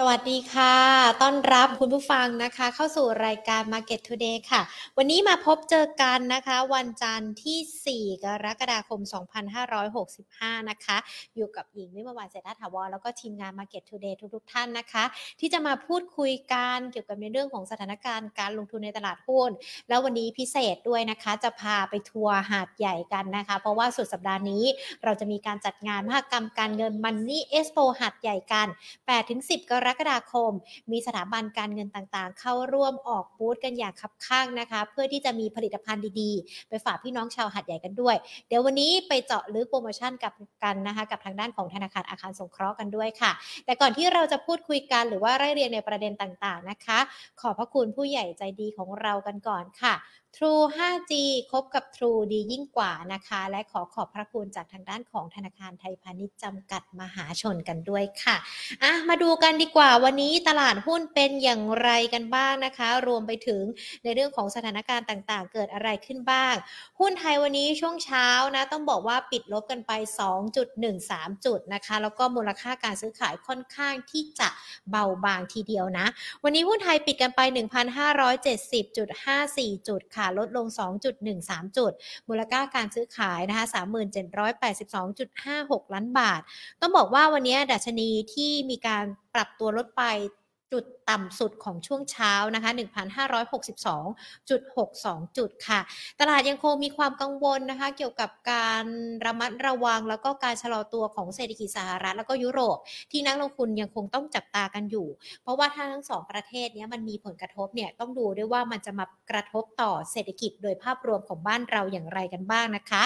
สวัสดีค่ะ ต้อนรับคุณผู้ฟังนะคะ เข้าสู่รายการ Market Today ค่ะ วันนี้มาพบเจอกันนะคะ วันจันทร์ที่ 4 กรกฎาคม 2565 นะคะ อยู่กับหญิงวิมวานเศรษฐถาวรแล้วก็ทีมงาน Market Today ทุกๆ ท่านนะคะ ที่จะมาพูดคุยกันเกี่ยวกับในเรื่องของสถานการณ์การลงทุนในตลาดหุ้น แล้ววันนี้พิเศษด้วยนะคะ จะพาไปทัวร์หาดใหญ่กันนะคะ เพราะว่าสุดสัปดาห์นี้เราจะมีการจัดงานมหกรรมการเงิน Money Expo หาดใหญ่กัน 8-10 กรกฎาคม มีสถาบันการเงินต่างๆ เข้าร่วมออกบูธกันอย่างคับข้างนะคะ เพื่อที่จะมีผลิตภัณฑ์ดีๆ ไปฝากพี่น้องชาวหัดใหญ่กันด้วย เดี๋ยววันนี้ไปเจาะลึกโปรโมชั่นกับกันนะคะ กับทางด้านของธนาคารอาคารสงเคราะห์กันด้วยค่ะ แต่ก่อนที่เราจะพูดคุยกันหรือว่าไล่เรียงในประเด็นต่างๆนะคะ ขอบพระคุณผู้ใหญ่ใจดีของเรากันก่อนค่ะ True 5G คบกับ True ดียิ่งกว่านะคะ และขอขอบพระคุณจากทางด้านของธนาคารไทยพาณิชย์จำกัดมหาชนกันด้วยค่ะอะ มาดูกันดีกว่าวันนี้ตลาดหุ้นเป็นอย่างไรกันบ้างนะคะ รวมไปถึงในเรื่องของสถานการณ์ต่างๆ เกิดอะไรขึ้นบ้าง หุ้นไทยวันนี้ช่วงเช้านะ ต้องบอกว่าปิดลบกันไป 2.13 จุดนะคะ แล้วก็มูลค่าการซื้อขายค่อนข้างที่จะเบาบางทีเดียวนะ วันนี้หุ้นไทยปิดกันไป 1,570.54 จุดค่ะลดลง 2.13 จุด มูลค่าการซื้อขายนะคะ 3782.56 ล้านบาท ต้องบอกว่าวันนี้ดัชนีที่มีการปรับตัวลดไปจุด ต่ำสุดของช่วงเช้านะคะ 1,562.62 จุดค่ะ ตลาดยังคงมีความกังวลนะคะ เกี่ยวกับการระมัดระวังแล้วก็การชะลอตัวของเศรษฐกิจสหรัฐแล้วก็ยุโรป ที่นักลงทุนยังคงต้องจับตากันอยู่ เพราะว่าถ้าทั้งสองประเทศนี้มันมีผลกระทบเนี่ยต้องดูด้วยว่ามันจะมากระทบต่อเศรษฐกิจโดยภาพรวมของบ้านเราอย่างไรกันบ้างนะคะ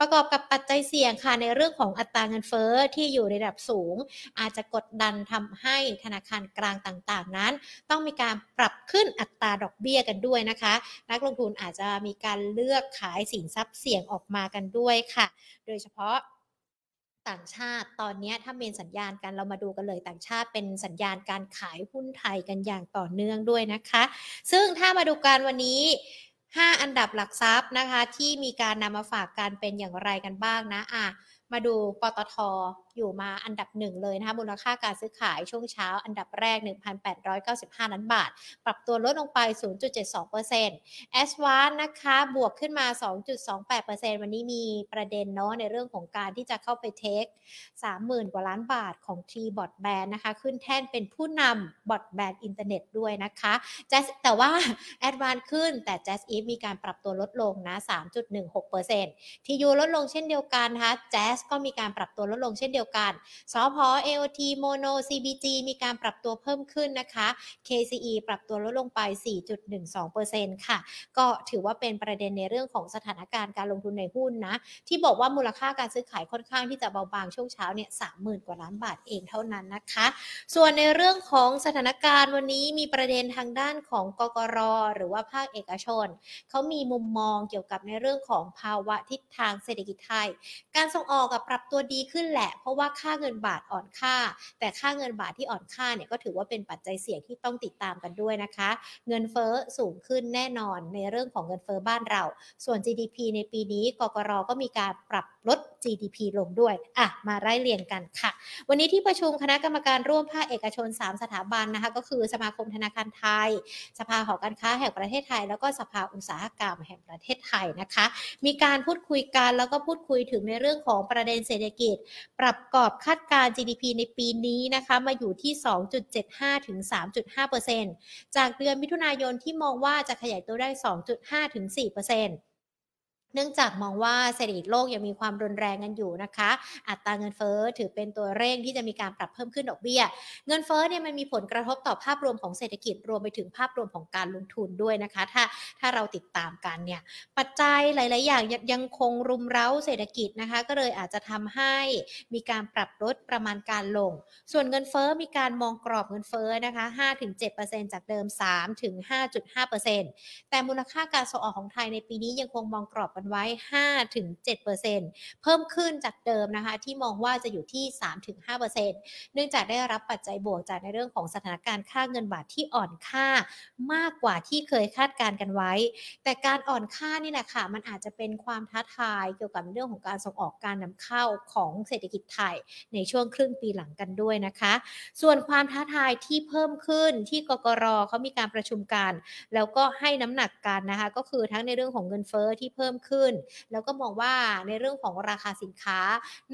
ประกอบกับปัจจัยเสี่ยงค่ะในเรื่องของอัตราเงินเฟ้อที่อยู่ในระดับสูง อาจจะกดดันทำให้ธนาคารกลางต่างๆนั้น ต้องมีการปรับขึ้นอัตราดอกเบี้ยกันด้วยนะคะ นักลงทุนอาจจะมีการเลือกขายสินทรัพย์เสี่ยงออกมากันด้วยค่ะ โดยเฉพาะต่างชาติตอนนี้ถ้าเป็นสัญญาณกันเรามาดูกันเลยต่างชาติเป็นสัญญาณการขายหุ้นไทยกันอย่างต่อเนื่องด้วยนะคะ ซึ่งถ้ามาดูการวันนี้ 5 อันดับหลักทรัพย์นะคะ ที่มีการนำมาฝากกันเป็นอย่างไรกันบ้างนะอะมาดูปตท อยู่มาอันดับหนึ่งเลยนะคะมูลค่าการซื้อขายช่วงเช้า อันดับแรก 1,895 ล้านบาท ปรับตัวลดลงไป 0.72%แอสวานนะคะบวกขึ้นมา 2.28%วันนี้มีประเด็นเนาะในเรื่องของการที่จะเข้าไปเทค 30,000 กว่าล้านบาทของ T bot band นะคะ ขึ้นแท่นเป็นผู้นำบอทแบนอินเทอร์เน็ตด้วยนะคะ Jazz แต่ว่า a d v a n c e ขึ้นแต่ Jazz e มีการปรับตัวลดลงนะ 3.16%ทียูลดลงเช่นเดียวกันนะคะ Jazz ก็มีการปรับตัวลดลงเช่นเดียวกันสพ AOT Mono CBG มีการปรับตัวเพิ่มขึ้นนะคะ KCE ปรับตัวลดลงไป 4.12%ค่ะ ก็ถือว่าเป็นประเด็นในเรื่องของสถานการณ์การลงทุนในหุ้นนะ ที่บอกว่ามูลค่าการซื้อขายค่อนข้างที่จะเบาบางช่วงเช้าเนี่ย30,000กว่าล้านบาทเองเท่านั้นนะคะ ส่วนในเรื่องของสถานการณ์วันนี้มีประเด็นทางด้านของกกรหรือว่าภาคเอกชน เขามีมุมมองเกี่ยวกับในเรื่องของภาวะทิศทางเศรษฐกิจไทย การส่งออกกับปรับตัวดีขึ้นแหละเพราะว่าค่าเงินบาทอ่อนค่า แต่ค่าเงินบาทที่อ่อนค่าเนี่ยก็ถือว่าเป็นปัจจัยเสี่ยงที่ต้องติดตามกันด้วยนะคะ เงินเฟ้อสูงขึ้นแน่นอนในเรื่องของเงินเฟ้อบ้านเรา ส่วน GDP ในปีนี้กกรก็มีการปรับลด GDP ลงด้วยอะมาไล่เรียงกันค่ะ วันนี้ที่ประชุมคณะกรรมการร่วมภาคเอกชน 3 สถาบันนะคะก็คือสมาคมธนาคารไทย สภาหอการค้าแห่งประเทศไทย แล้วก็สภาอุตสาหกรรมแห่งประเทศไทยนะคะ มีการพูดคุยกันแล้วก็พูดคุยถึงในเรื่องของประเด็นเศรษฐกิจ ปรับกอบคาดการ GDP ในปีนี้นะคะมาอยู่ที่ 2.75 ถึง 3.5%จากเดือนมิถุนายนที่มองว่าจะขยายตัวได้ 2.5 ถึง 4% เนื่องจากมองว่าเศรษฐกิจโลกยังมีความรุนแรงกันอยู่นะคะ อัตราเงินเฟ้อถือเป็นตัวเร่งที่จะมีการปรับเพิ่มขึ้นดอกเบี้ย เงินเฟ้อเนี่ยมันมีผลกระทบต่อภาพรวมของเศรษฐกิจรวมไปถึงภาพรวมของการลงทุนด้วยนะคะ ถ้าถ้าเราติดตามกันเนี่ยปัจจัยหลาย ๆ อย่างยังคงรุมเร้าเศรษฐกิจนะคะ ก็เลยอาจจะทำให้มีการปรับลดประมาณการลง ส่วนเงินเฟ้อมีการมองกรอบเงินเฟ้อนะคะ 5-7%จากเดิม 3-5.5%แต่มูลค่าการส่งออกของไทยในปีนี้ยังคงมองกรอบกันนไว้ 5-7%เพิ่มขึ้นจากเดิมนะคะ ที่มองว่าจะอยู่ที่ 3-5%เนื่องจากได้รับปัจจัยบวกจากในเรื่องของสถานการณ์ค่าเงินบาทที่อ่อนค่ามากกว่าที่เคยคาดการณ์กันไว้ แต่การอ่อนค่านี่แหละค่ะ มันอาจจะเป็นความท้าทายเกี่ยวกับเรื่องของการส่งออกการนำเข้าของเศรษฐกิจไทยในช่วงครึ่งปีหลังกันด้วยนะคะ ส่วนความท้าทายที่เพิ่มขึ้นที่กกรเขามีการประชุมกัน แล้วก็ให้น้ำหนักกันนะคะ ก็คือทั้งในเรื่องของเงินเฟ้อที่เพิ่มขึ้นขึ้น แล้วก็มองว่าในเรื่องของราคาสินค้า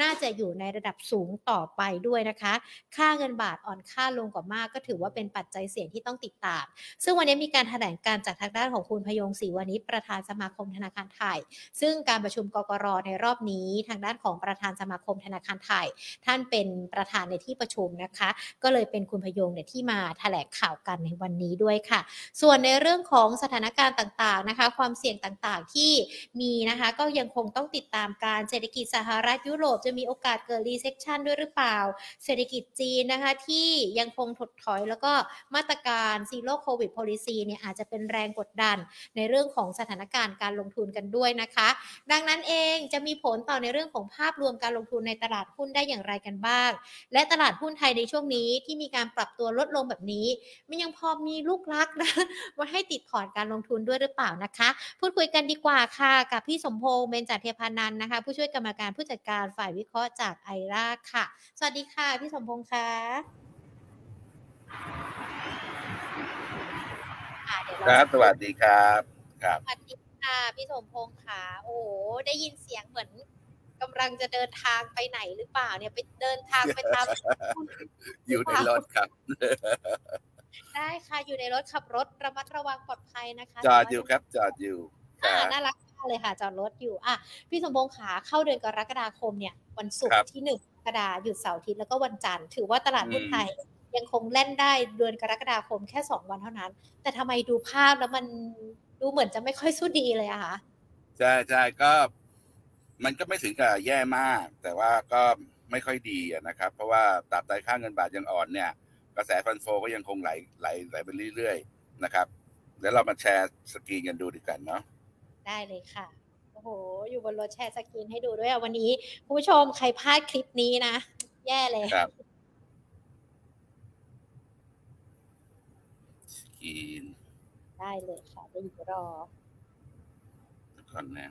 น่าจะอยู่ในระดับสูงต่อไปด้วยนะคะ ค่าเงินบาทอ่อนค่าลงกว่ามาก ก็ถือว่าเป็นปัจจัยเสี่ยงที่ต้องติดตาม ซึ่งวันนี้มีการแถลงการจากทางด้านของคุณพยงศรีวานิชประธานสมาคมธนาคารไทย ซึ่งการประชุมกกรในรอบนี้ทางด้านของประธานสมาคมธนาคารไทย ท่านเป็นประธานในที่ประชุมนะคะ ก็เลยเป็นคุณผยงเนี่ยที่มาแถลงข่าวกันในวันนี้ด้วยค่ะ ส่วนในเรื่องของสถานการณ์ต่างๆนะคะ ความเสี่ยงต่างๆที่มีนะคะ ก็ยังคงต้องติดตามกันเศรษฐกิจสหรัฐยุโรปจะมีโอกาสเกิด recession ด้วยหรือเปล่า เศรษฐกิจจีนนะคะ ที่ยังคงถดถอยแล้วก็มาตรการซีโร่โควิด policy เนี่ยอาจจะเป็นแรงกดดันในเรื่องของสถานการณ์การลงทุนกันด้วยนะคะ ดังนั้นเองจะมีผลต่อในเรื่องของภาพรวมการลงทุนในตลาดหุ้นได้อย่างไรกันบ้าง และตลาดหุ้นไทยในช่วงนี้ที่มีการปรับตัวลดลงแบบนี้ มันยังพอมีลูกลักนะมาให้ติดพอร์ตการลงทุนด้วยหรือเปล่านะคะ พูดคุยกันดีกว่าค่ะกับพี่สมพงษ์เบญจเทพานันท์นะคะ ผู้ช่วยกรรมการผู้จัดการฝ่ายวิเคราะห์จากไอราค่ะ สวัสดีค่ะ พี่สมพงษ์ค่ะอะเดี๋ยวคเรารับสวัสดีครับครับสวัสดีค่ะพี่สมพงษ์ค่ะ โอ้โหได้ยินเสียงเหมือนกำลังจะเดินทางไปไหนหรือเปล่าเนี่ยไปเดินทางไปตามอยู่ในรถครับ ได้ค่ะอยู่ในรถขับรถระมัดระวังปลอดภัยนะคะจอดอยู่ครับจอดอยู่คอ่ารับน่ารัก มากเลยค่ะจอดรถอยู่อะพี่สมพงษ์ขาเข้าเดือนกรกฎาคมเนี่ยวันศุกครัร์บที่หนึ่งกรกฎาหยุดเสาร์อาทิตย์แล้วก็วันจันทร์ถือว่าตลาดหุ้นอืมไทยยังคงเล่นได้เดือนกรกฎาคมแค่สองวันเท่านั้น แต่ทำไมดูภาพแล้วมันดูเหมือนจะไม่ค่อยสู้ดีเลยอะคะใช่ใช่ก็มันก็ไม่ถึงกับแย่มาก แต่ว่าก็ไม่ค่อยดีอะนะครับ เพราะว่าตราบใดค่าเงินบาทยังอ่อนเนี่ย กระแสฟันโฟก็ยังคงไหลไหลไหลไปเรื่อยๆนะครับเดี๋ยวเรามาแชร์สกรีนกันดูดีกันเนาะ ได้เลยค่ะ โอ้โห อยู่บนรถแชร์สกรีนให้ดูด้วยอะวันนี้คุณผู้ชมใครพลาดคลิปนี้นะ แย่เลยครับสกรีนได้เลยค่ะเดี๋ยวอยู่รอก่อนนะ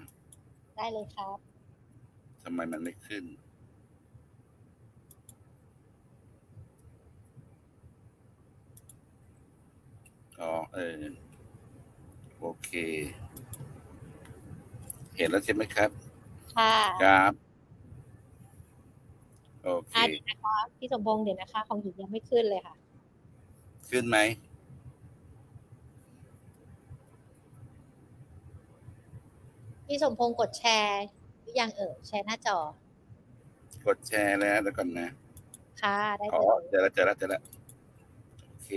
ได้เลยครับทำไมมันไม่ขึ้นอ๋อเออโอเค เห็นแล้วใช่ไหมครับ ค่ะครับโอเคอะเดี๋ยวนะคะพี่สมพงษ์เดี๋ยวนะคะ ของหญิงยังไม่ขึ้นเลยค่ะ ขึ้นไหมพี่สมพงษ์กดแชร์หรือยังเอ่ยแชร์หน้าจอ กดแชร์แล้วแล้วก่อนนะ ค่ะ ได้อ๋อเลยเจอแล้วเจอแล้วเจอแล้วโอเค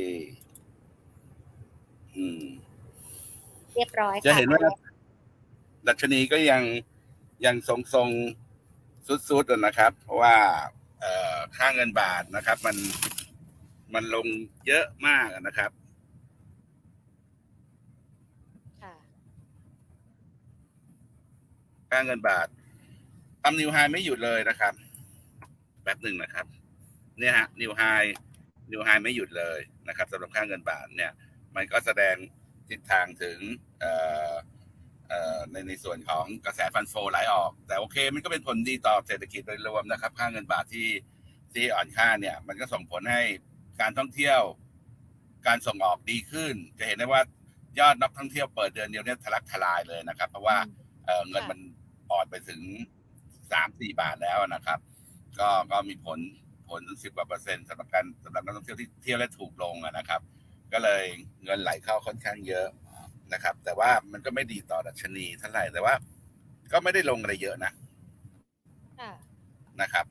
อืม เรียบร้อยจะค่ะเห็นว่า ดัชนีก็ยังยังทรงทรงๆสุดๆอะนะครับ เพราะว่าเอ่อค่าเงินบาทนะครับ มันมันลงเยอะมากอะนะครับค่ะค่าเงินบาททำนิวไฮไม่หยุดเลยนะครับแป๊บหนึ่งนะครับ เนี่ยฮะนิวไฮนิวไฮไม่หยุดเลยนะครับสำหรับค่าเงินบาทเนี่ย มันก็แสดงทิศทางถึงเอ่อเอ่อ ในในส่วนของกระแสฟันโฟไหลออก แต่โอเค มันก็เป็นผลดีต่อเศรษฐกิจโดยรวมนะครับ ค่าเงินบาทที่ที่อ่อนค่าเนี่ย มันก็ส่งผลให้การท่องเที่ยว การส่งออกดีขึ้น จะเห็นได้ว่ายอดนักท่องเที่ยวเปิดเดือนเดียวเนี่ยทะลักทลายเลยนะครับ เพราะว่าเอ่อเงินมันอ่อนไปถึงสามสี่บาทแล้วนะครับ ก็ก็มีผลผลสิบกว่าเปอร์เซ็นต์สำหรับการสำหรับนักท่องเที่ยวที่เที่ยวและถูกลงอะนะครับ ก็เลยเงินไหลเข้าค่อนข้างเยอะ นะครับ แต่ว่ามันก็ไม่ดีต่อดัชนีเท่าไหร่แต่ว่า ก็ไม่ได้ลงอะไรเยอะนะค่ะนะครับ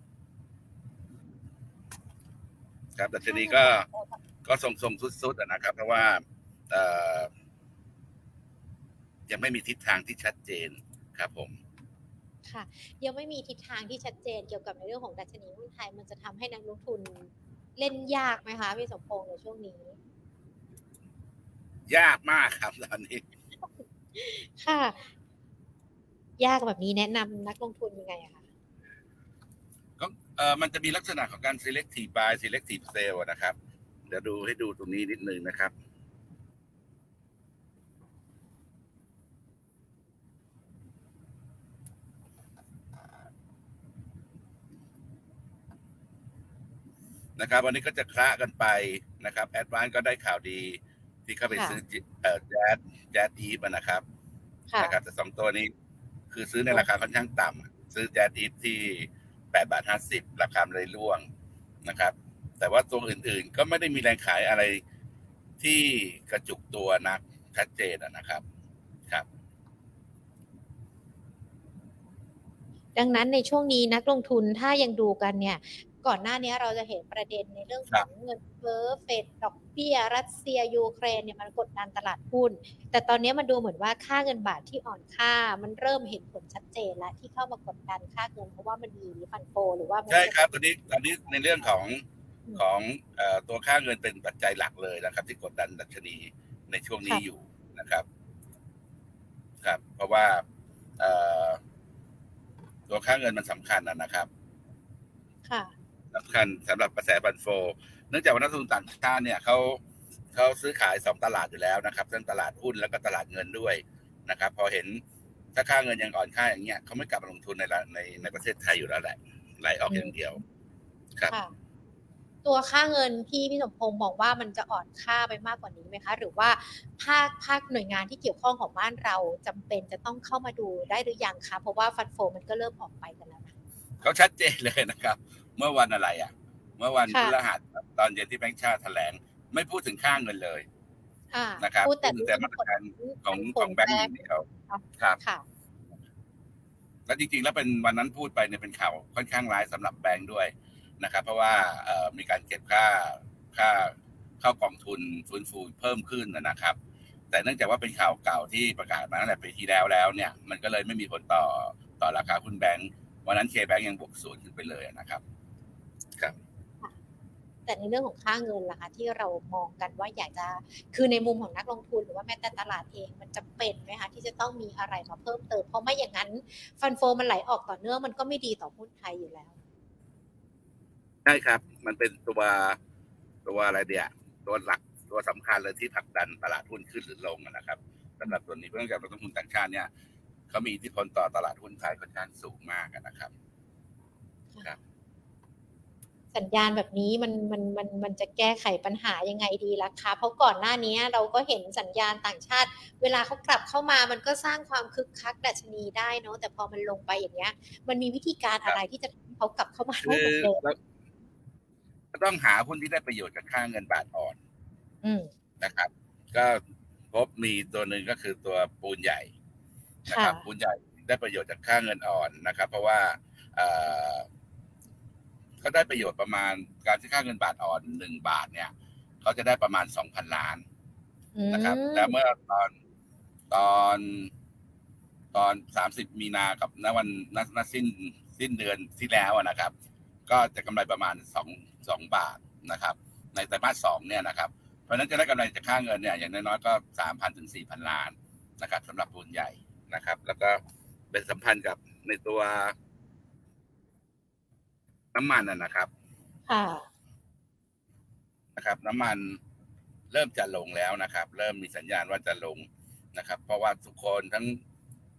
ครับดัชนีก็ก็ทรงทรงๆสุดๆอะนะครับ เพราะว่าเอ่อยังไม่มีทิศทางที่ชัดเจนครับผมค่ะยังไม่มีทิศทางที่ชัดเจนเกี่ยวกับในเรื่องของดัชนีหุ้นไทย มันจะทำให้นักลงทุนเล่นยากไหมคะพี่สมพงษ์ในช่วงนี้ ยากมากครับตอนนี้ ค่ะ ยากแบบนี้แนะนำนักลงทุนยังไงอะคะก็เอ่อมันจะมีลักษณะของการ selective buy selective sell อะนะครับ เดี๋ยวดูให้ดูตรงนี้นิดนึงนะครับนะครับวันนี้ก็จะคละกันไปนะครับแอดวานก็ได้ข่าวดี ที่เข้าไปซื้อจิเอ่อแจ๊ดแจ๊ดอีฟอะนะครับค่ะนะครับแต่สองตัวนี้ คือซื้อในราคาค่อนข้างต่ำซื้อแจ๊ดอีฟที่แปดบาทห้าสิบราคาเลยร่วงนะครับ แต่ว่าตัวอื่นๆ ก็ไม่ได้มีแรงขายอะไรที่กระจุกตัวนักชัดเจนอะนะครับครับ ดังนั้นในช่วงนี้นักลงทุนถ้ายังดูกันเนี่ย ก่อนหน้านี้เราจะเห็นประเด็นในเรื่องของเงินเฟ้อเฟดดอกเบี้ย รัสเซียยูเครนเนี่ยมันกดดันตลาดหุ้น แต่ตอนนี้มันดูเหมือนว่าค่าเงินบาทที่อ่อนค่า มันเริ่มเห็นผลชัดเจนแล้วที่เข้ามากดดันค่าเงินเพราะว่ามันมีฟันโฟหรือว่ามันใช่ครับตอนนี้ตอนนี้ในเรื่องของของเอ่อตัวค่าเงินเป็นปัจจัยหลักเลยนะครับ ที่กดดันดัชนีในช่วงนี้อยู่นะครับ ครับ เพราะว่าเอ่อตัวค่าเงินมันสำคัญนะนะครับ ค่ะ สำคัญสำหรับกระแสฟันโฟ เนื่องจากว่านักลงทุนต่างชาติเนี่ยเขาเขาซื้อขายสองตลาดอยู่แล้วนะครับทั้งตลาดหุ้นแล้วก็ตลาดเงินด้วยนะครับ พอเห็นถ้าค่าเงินยังอ่อนค่าอย่างเงี้ยเขาไม่กลับมาลงทุนในละในในประเทศไทยอยู่แล้วแหละไหลออกอย่างเดียวครับค่ะตัวค่าเงินที่พี่สมพงษ์มองว่ามันจะอ่อนค่าไปมากกว่านี้ไหมคะ หรือว่าภาคภาคหน่วยงานที่เกี่ยวข้องของบ้านเราจำเป็นจะต้องเข้ามาดูได้หรือยังคะเพราะว่าฟันโฟมันก็เริ่มออกไปกันแล้วนะเขาชัดเจนเลยนะครับเมื่อวันอะไรอะ เมื่อวันค่ะพฤหัสตอนเย็นที่แบงค์ชาติแถลง ไม่พูดถึงค่าเงินเลยอ่านะครับพูดแต่พูดแต่มาตรการของผขลองแบงค์อย่างเดียวครับค่ะแล้วจริงๆแล้วเป็นวันนั้นพูดไปเนี่ยเป็นข่าวค่อนข้างร้ายสำหรับแบงค์ด้วยนะครับ เพราะว่าเอ่อมีการเก็บค่าค่าเข้ากองทุนฟื้นฟูเพิ่มขึ้นนะครับ แต่เนื่องจากว่าเป็นข่าวเก่าที่ประกาศมาตั้งแต่ปีที่แล้วแล้วเนี่ย มันก็เลยไม่มีผลต่อต่อราคาหุ้นแบงค์วันนั้นเคแบงค์ยังบวกศูนย์ขึ้นไปเลยนะครับครับ แต่ในเรื่องของค่าเงินล่ะคะที่เรามองกันว่าอยากจะคือในมุมของนักลงทุนหรือว่าแม้แต่ตลาดเองมันจะเป็นไหมคะที่จะต้องมีอะไรมาเพิ่มเติมเพราะไม่อย่างนั้นฟันโฟมันไหลออกต่อเนื่องมันก็ไม่ดีต่อหุ้นไทยอยู่แล้ว ใช่ครับ มันเป็นตัวตัวอะไรเดียตัวหลักตัวสำคัญเลยที่ผลักดันตลาดหุ้นขึ้นหรือลงนะครับสำหรับตัวนี้เพื่อจากนักลงทุนต่างชาติเนี่ยเขามีอิทธิพลต่อตลาดหุ้นไทยค่อนข้างสูงมากนะครับ สัญญาณแบบนี้มันมันมันมันจะแก้ไขปัญหายังไงดีล่ะคะ เพราะก่อนหน้านี้เราก็เห็นสัญญาณต่างชาติ เวลาเขากลับเข้ามามันก็สร้างความคึกคักดัชนีได้เนาะแต่พอมันลงไปอย่างเงี้ย มันมีวิธีการอะไรที่จะทำให้เขากลับเข้ามาได้คือเหมือนเดิมเราต้องหาหุ้นที่ได้ประโยชน์จากค่าเงินบาทอ่อนอืมนะครับ ก็พบมีตัวหนึ่งก็คือตัวปูนใหญ่นะครับค่ะปูนใหญ่ได้ประโยชน์จากค่าเงินอ่อนนะครับ เพราะว่า เอ่อเขาได้ประโยชน์ประมาณการที่ค่าเงินบาทอ่อนหนึ่งบาทเนี่ยเขาจะได้ประมาณสองพันล้านอืมนะครับ แล้วเมื่อตอนตอนตอนสามสิบมีนากับณวันณณสิ้นสิ้นเดือนที่แล้วอะนะครับ ก็จะกำไรประมาณสองสองบาทนะครับ ในไตรมาสสองเนี่ยนะครับ เพราะฉะนั้นจะได้กำไรจากค่าเงินเนี่ยอย่างน้อยๆก็สามพันถึงสี่พันล้านนะครับสำหรับปูนใหญ่นะครับ แล้วก็เป็นสัมพันธ์กับในตัว น้ำมันนะนะครับค่ะนะครับ น้ำมันเริ่มจะลงแล้วนะครับ เริ่มมีสัญญาณว่าจะลงนะครับ เพราะว่าทุกคนทั้ง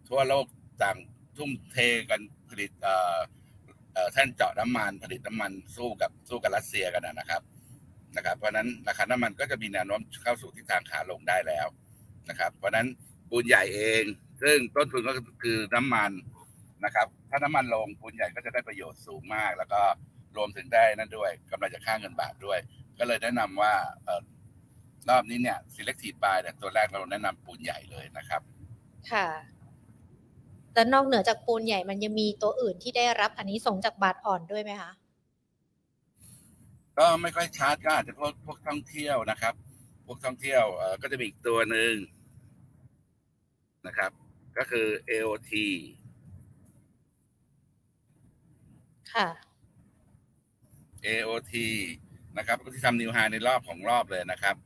ทั่วโลกต่างทุ่มเทกันผลิตเอ่อเอ่อแท่นเจาะน้ำมัน ผลิตน้ำมันสู้กับสู้กับรัสเซียกันนะนะครับนะครับ เพราะฉะนั้นราคาน้ำมันก็จะมีแนวโน้มเข้าสู่ทิศทางขาลงได้แล้วนะครับ เพราะฉะนั้นปูนใหญ่เอง ซึ่งต้นทุนก็คือน้ำมัน นะครับ ถ้าน้ำมันลงปูนใหญ่ก็จะได้ประโยชน์สูงมาก แล้วก็รวมถึงได้นั่นด้วยกำไรจากค่าเงินบาทด้วย ก็เลยแนะนำว่าเอ่อรอบนี้เนี่ย selective buy เนี่ยตัวแรกเราแนะนำปูนใหญ่เลยนะครับ ค่ะแล้วนอกเหนือจากปูนใหญ่มันยังมีตัวอื่นที่ได้รับอันนี้ส่งส์จากบาทอ่อนด้วยไหมคะก็ไม่ค่อยชัดก็อาจจะพวกพวกท่องเที่ยวนะครับ พวกท่องเที่ยวเอ่อก็จะมีอีกตัวหนึ่งนะครับ ก็คือ AOT ค่ะ AOT นะครับก็ที่ทำนิวไฮในรอบของรอบเลยนะครับ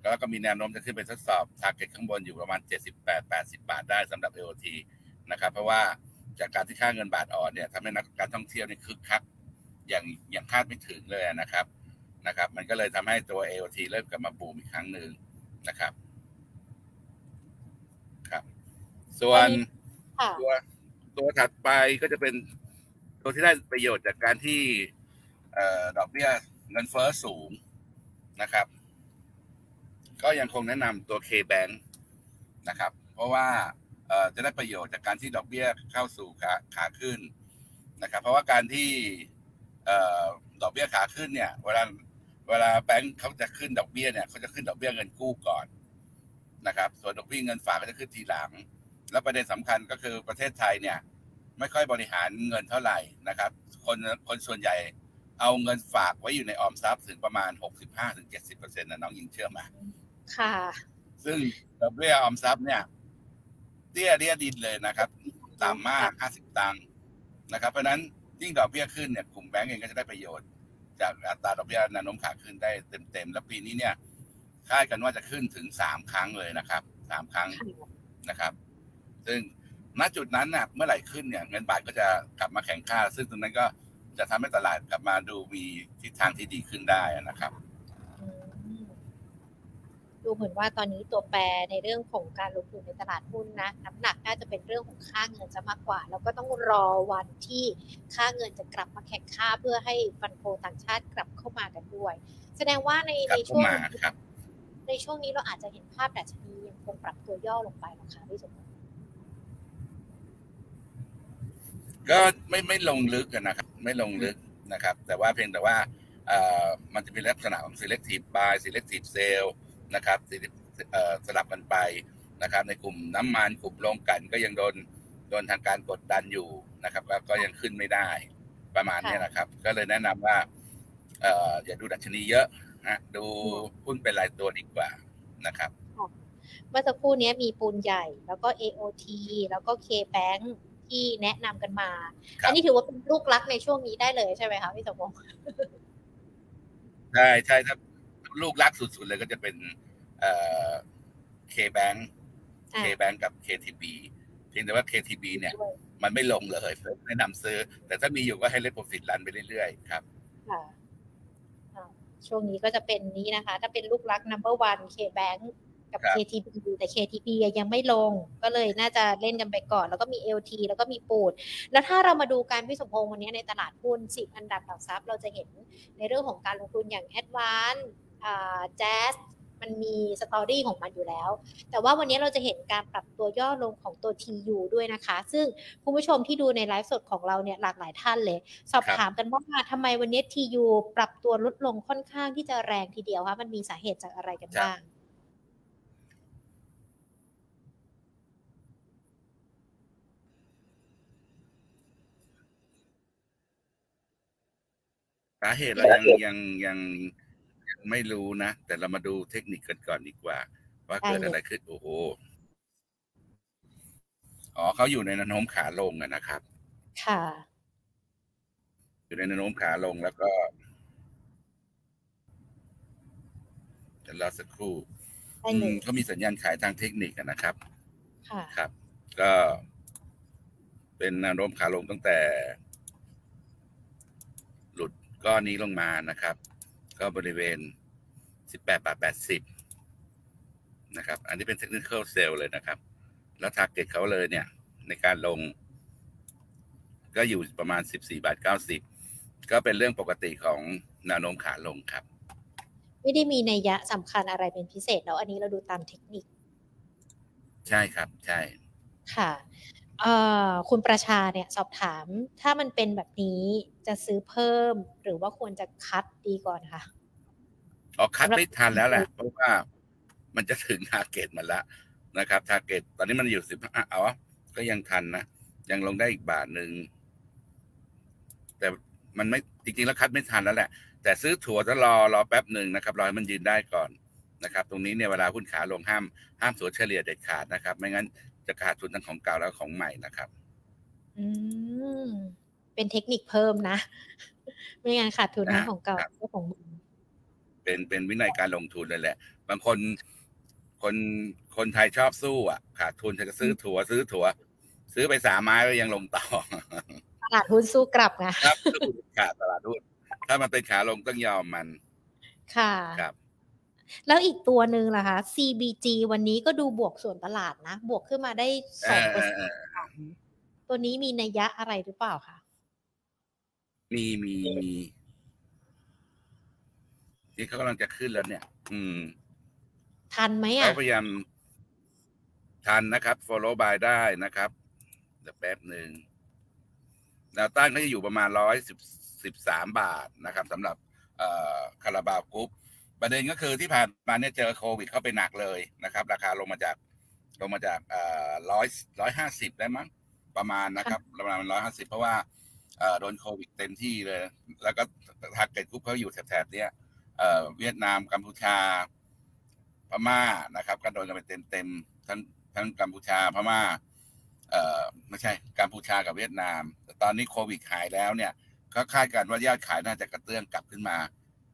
แล้วก็มีแนวโน้มจะขึ้นไปทดสอบ t า r g e t ข้างบนอยู่ประมาณ 78-80 บาทได้สำหรับ AOT นะครับ เพราะว่าจากการที่ค่าเงินบาทอ่อนเนี่ยทำให้นักการท่องเที่ยวนี่คึกคักอย่างอย่างคาดไม่ถึงเลยนะครับนะครับ มันก็เลยทำให้ตัว AOT เริ่มกลับมาบูมอีกครั้งหนึ่งนะครับครับ ส่วนค่ะตัวตัวถัดไปก็จะเป็น ตัวที่ได้ประโยชน์จากการที่ดอกเบี้ยเงินเฟ้อสูงนะครับ ก็ยังคงแนะนำตัว K-Bank นะครับ เพราะว่าจะได้ประโยชน์จากการที่ดอกเบี้ยเข้าสู่ขาขาขึ้นนะครับ เพราะว่าการที่ดอกเบี้ยขาขึ้นเนี่ย เวลาเวลาแบงค์เขาจะขึ้นดอกเบี้ยเนี่ยเขาจะขึ้นดอกเบี้ยเงินกู้ก่อนนะครับ ส่วนดอกเบี้ยเงินฝากก็จะขึ้นทีหลัง แล้วประเด็นสำคัญก็คือประเทศไทยเนี่ย ไม่ค่อยบริหารเงินเท่าไหร่นะครับ คนคนส่วนใหญ่เอาเงินฝากไว้อยู่ในออมทรัพย์ถึงประมาณ 65-70%นะน้องยิงเชื่อไหมาค่ะ ซึ่งดอกเบี้ยออมทรัพย์เนี่ยเตี้ยเรียดินเลยนะครับต่ำมาก 50 ตังค์นะครับ เพราะฉะนั้นยิ่งดอกเบี้ยขึ้นเนี่ยกลุ่มแบงก์เองก็จะได้ประโยชน์ จากอัตราดอกเบี้ยแนวโน้มขาขึ้นได้เต็มๆ แล้วปีนี้เนี่ยคาดกันว่าจะขึ้นถึงสามครั้งเลยนะครับสามครั้งนะครับ ซึ่ง ณจุดนั้นน่ะเมื่อไหร่ขึ้นเนี่ยเงินบาทก็จะกลับมาแข็งค่า ซึ่งตรงนั้นก็จะทำให้ตลาดกลับมาดูมีทิศทางที่ดีขึ้นได้นะครับอืมดูเหมือนว่าตอนนี้ตัวแปรในเรื่องของการลงทุนในตลาดหุ้นนะน้ำหนักน่าจะเป็นเรื่องของค่าเงินจะมากกว่า แล้วก็ต้องรอวันที่ค่าเงินจะกลับมาแข่งค่าเพื่อให้ฟันโฟต่างชาติกลับเข้ามากันด้วย แสดงว่าในกลัในบเข้าช่วงมาครับในช่วงนี้เราอาจจะเห็นภาพดัชนียังคงปรับตัวย่อลงไปหรอคะพี่สมพงษ์ ก็ไม่ไม่ลงลึกอะนะครับ ไม่ลงลึกนะครับ แต่ว่าเพียงแต่ว่าเอ่อมันจะเป็นลักษณะของ selective buy selective sell นะครับ select- เอ่อสลับกันไปนะครับ ในกลุ่มน้ำมันกลุ่มโรงกลันก็ยังโดนโดนทางการกดดันอยู่นะครับ ก็ก็ยังขึ้นไม่ได้ประมาณเนี้ยนะครับ ก็เลยแนะนำว่าเอ่ออย่าดูดัชนีเยอะนะดูหุ้นเป็นรายตัวดีกว่านะครับ เมื่อสักครู่นี้มีปูนใหญ่ แล้วก็ AOT แล้วก็ K-Bank ที่แนะนำกันมาครับอันนี้ถือว่าเป็นลูกรักในช่วงนี้ได้เลยใช่ไหมคะพี่สมพงษ์ใช่ใช่ถ้าลูกรักสุดๆเลยก็จะเป็นเอ่อ K-Bank อ่า K-Bank กับ KTB เพียงแต่ว่า KTB เนี่ยด้วยมันไม่ลงเลยแนะนำซื้อ แต่ถ้ามีอยู่ก็ให้เล่นโปรฟิตรันไปเรื่อยๆครับค่ะอ่าช่วงนี้ก็จะเป็นนี้นะคะ ถ้าเป็นลูกรัก number one K-Bank กับครับ KTB แต่ KTB ยังไม่ลง ก็เลยน่าจะเล่นกันไปก่อน แล้วก็มี LT แล้วก็มีปูด แล้วถ้าเรามาดูการพี่สมพงษ์วันนี้ในตลาดหุ้น10อันดับหลักทรัพย์เราจะเห็นในเรื่องของการลงทุนอย่าง Advance อ่า Jazz มันมีสตอรี่ของมันอยู่แล้ว แต่ว่าวันนี้เราจะเห็นการปรับตัวย่อลงของตัว TU ด้วยนะคะ ซึ่งคุณผู้ชมที่ดูในไลฟ์สดของเราเนี่ยหลากหลายท่านเลย สอบครับถามกันว่าทำไมวันนี้ TU ปรับตัวลดลงค่อนข้างที่จะแรงทีเดียวคะมันมีสาเหตุจากอะไรกันบ้างาเหตุเรายังยังยังยังไม่รู้นะ แต่เรามาดูเทคนิคกันก่อนดีกว่า ว่าเกิดได้เลยอะไรขึ้นโอ้โหอ๋อเขาอยู่ในแนวโน้มขาลงอะนะครับ ค่ะ อยู่ในแนวโน้มขาลงแล้วก็เดี๋ยวรอสักครู่ได้อืเลมยเขามีสัญญาณขายทางเทคนิคอะนะครับ ค่ะ ครับ ก็เป็นแนวโน้มขาลงตั้งแต่หลุด ก้อนนี้ลงมานะครับ ก็บริเวณ 18บาท80 นะครับ อันนี้เป็นเทคนิค l เซลเลยนะครับ แล้วทาร์เก็ตเขาเลยเนี่ย ในการลง ก็อยู่ประมาณ 14บาท90 ก็เป็นเรื่องปกติของแนวโน้มขาลงครับ ไม่ได้มีนัยยะสำคัญอะไรเป็นพิเศษแล้วอันนี้เราดูตามเทคนิค ใช่ครับ ใช่ค่ะเอ่อ คุณประชาเนี่ยสอบถาม ถ้ามันเป็นแบบนี้จะซื้อเพิ่ม หรือว่าควรจะ cut ดีก่อนคะอ๋อ cut สำหรับไม่ทันแล้วแหละเพราะว่ามันจะถึง target มันละนะครับ target ตอนนี้มันอยู่สิบห้าเอาก็ยังทันนะยังลงได้อีกบาทหนึ่งแต่มันไม่จริงๆแล้ว cut ไม่ทันแล้วแหละ แต่ซื้อถัวจะรอรอแป๊บหนึ่งนะครับรอให้มันยืนได้ก่อนนะครับ ตรงนี้เนี่ยเวลาหุ้นขาลงห้ามห้ามถัวเฉลี่ยเด็ดขาดนะครับ ไม่งั้น จะขาดทุนทั้งของเก่าแล้วของใหม่นะครับ อืมเป็นเทคนิคเพิ่มนะ ไม่งั้นขาดทุนทั้งของเก่าครับและของใหม่เป็นเป็นวินัยการลงทุนเลยแหละ บางคนคนคนไทยชอบสู้อะ ขาดทุนจะซื้อถั่วซื้อถั่ว ซื้อไปสามไม้ก็ยังลงต่อตลาดหุ้นสู้กลับไงครับขาดตลาดหุ้นถ้ามันเป็นขาลงต้องยอมมัน ค่ะครับ แล้วอีกตัวหนึ่งล่ะคะ CBG วันนี้ก็ดูบวกส่วนตลาดนะ บวกขึ้นมาได้สองเปอร์เซ็นต์ตัวนี้มีนัยยะอะไรหรือเปล่าคะมีมีมีนี่เขากำลังจะขึ้นแล้วเนี่ย อืม ทันไหมอะเขาพยายามทันนะครับ follow by ได้นะครับ เดี๋ยวแป๊บหนึ่งแนวต้านก็จะอยู่ประมาณร้อยสิบสิบสามบาทนะครับสำหรับเอ่อคาราบาวกรุ๊ป ประเด็นก็คือที่ผ่านมาเนี่ยเจอโควิดเข้าไปหนักเลยนะครับ ราคาลงมาจากลงมาจากเอ่อร้อยร้อยห้าสิบได้มั้งประมาณนะครับประมาณร้อยห้าสิบเพราะว่าเอ่อโดนโควิดเต็มที่เลย แล้วก็ target group เขาอยู่แถบๆเนี้ยเอ่อเวียดนามกัมพูชาพม่านะครับ ก็โดนกันไปเต็มๆทั้งทั้งกัมพูชาพม่าเอ่อไม่ใช่กัมพูชากับเวียดนาม แต่ตอนนี้โควิดหายแล้วเนี่ย ก็คาดการณ์ว่ายอดขายน่าจะกระเตื้องกลับขึ้นมา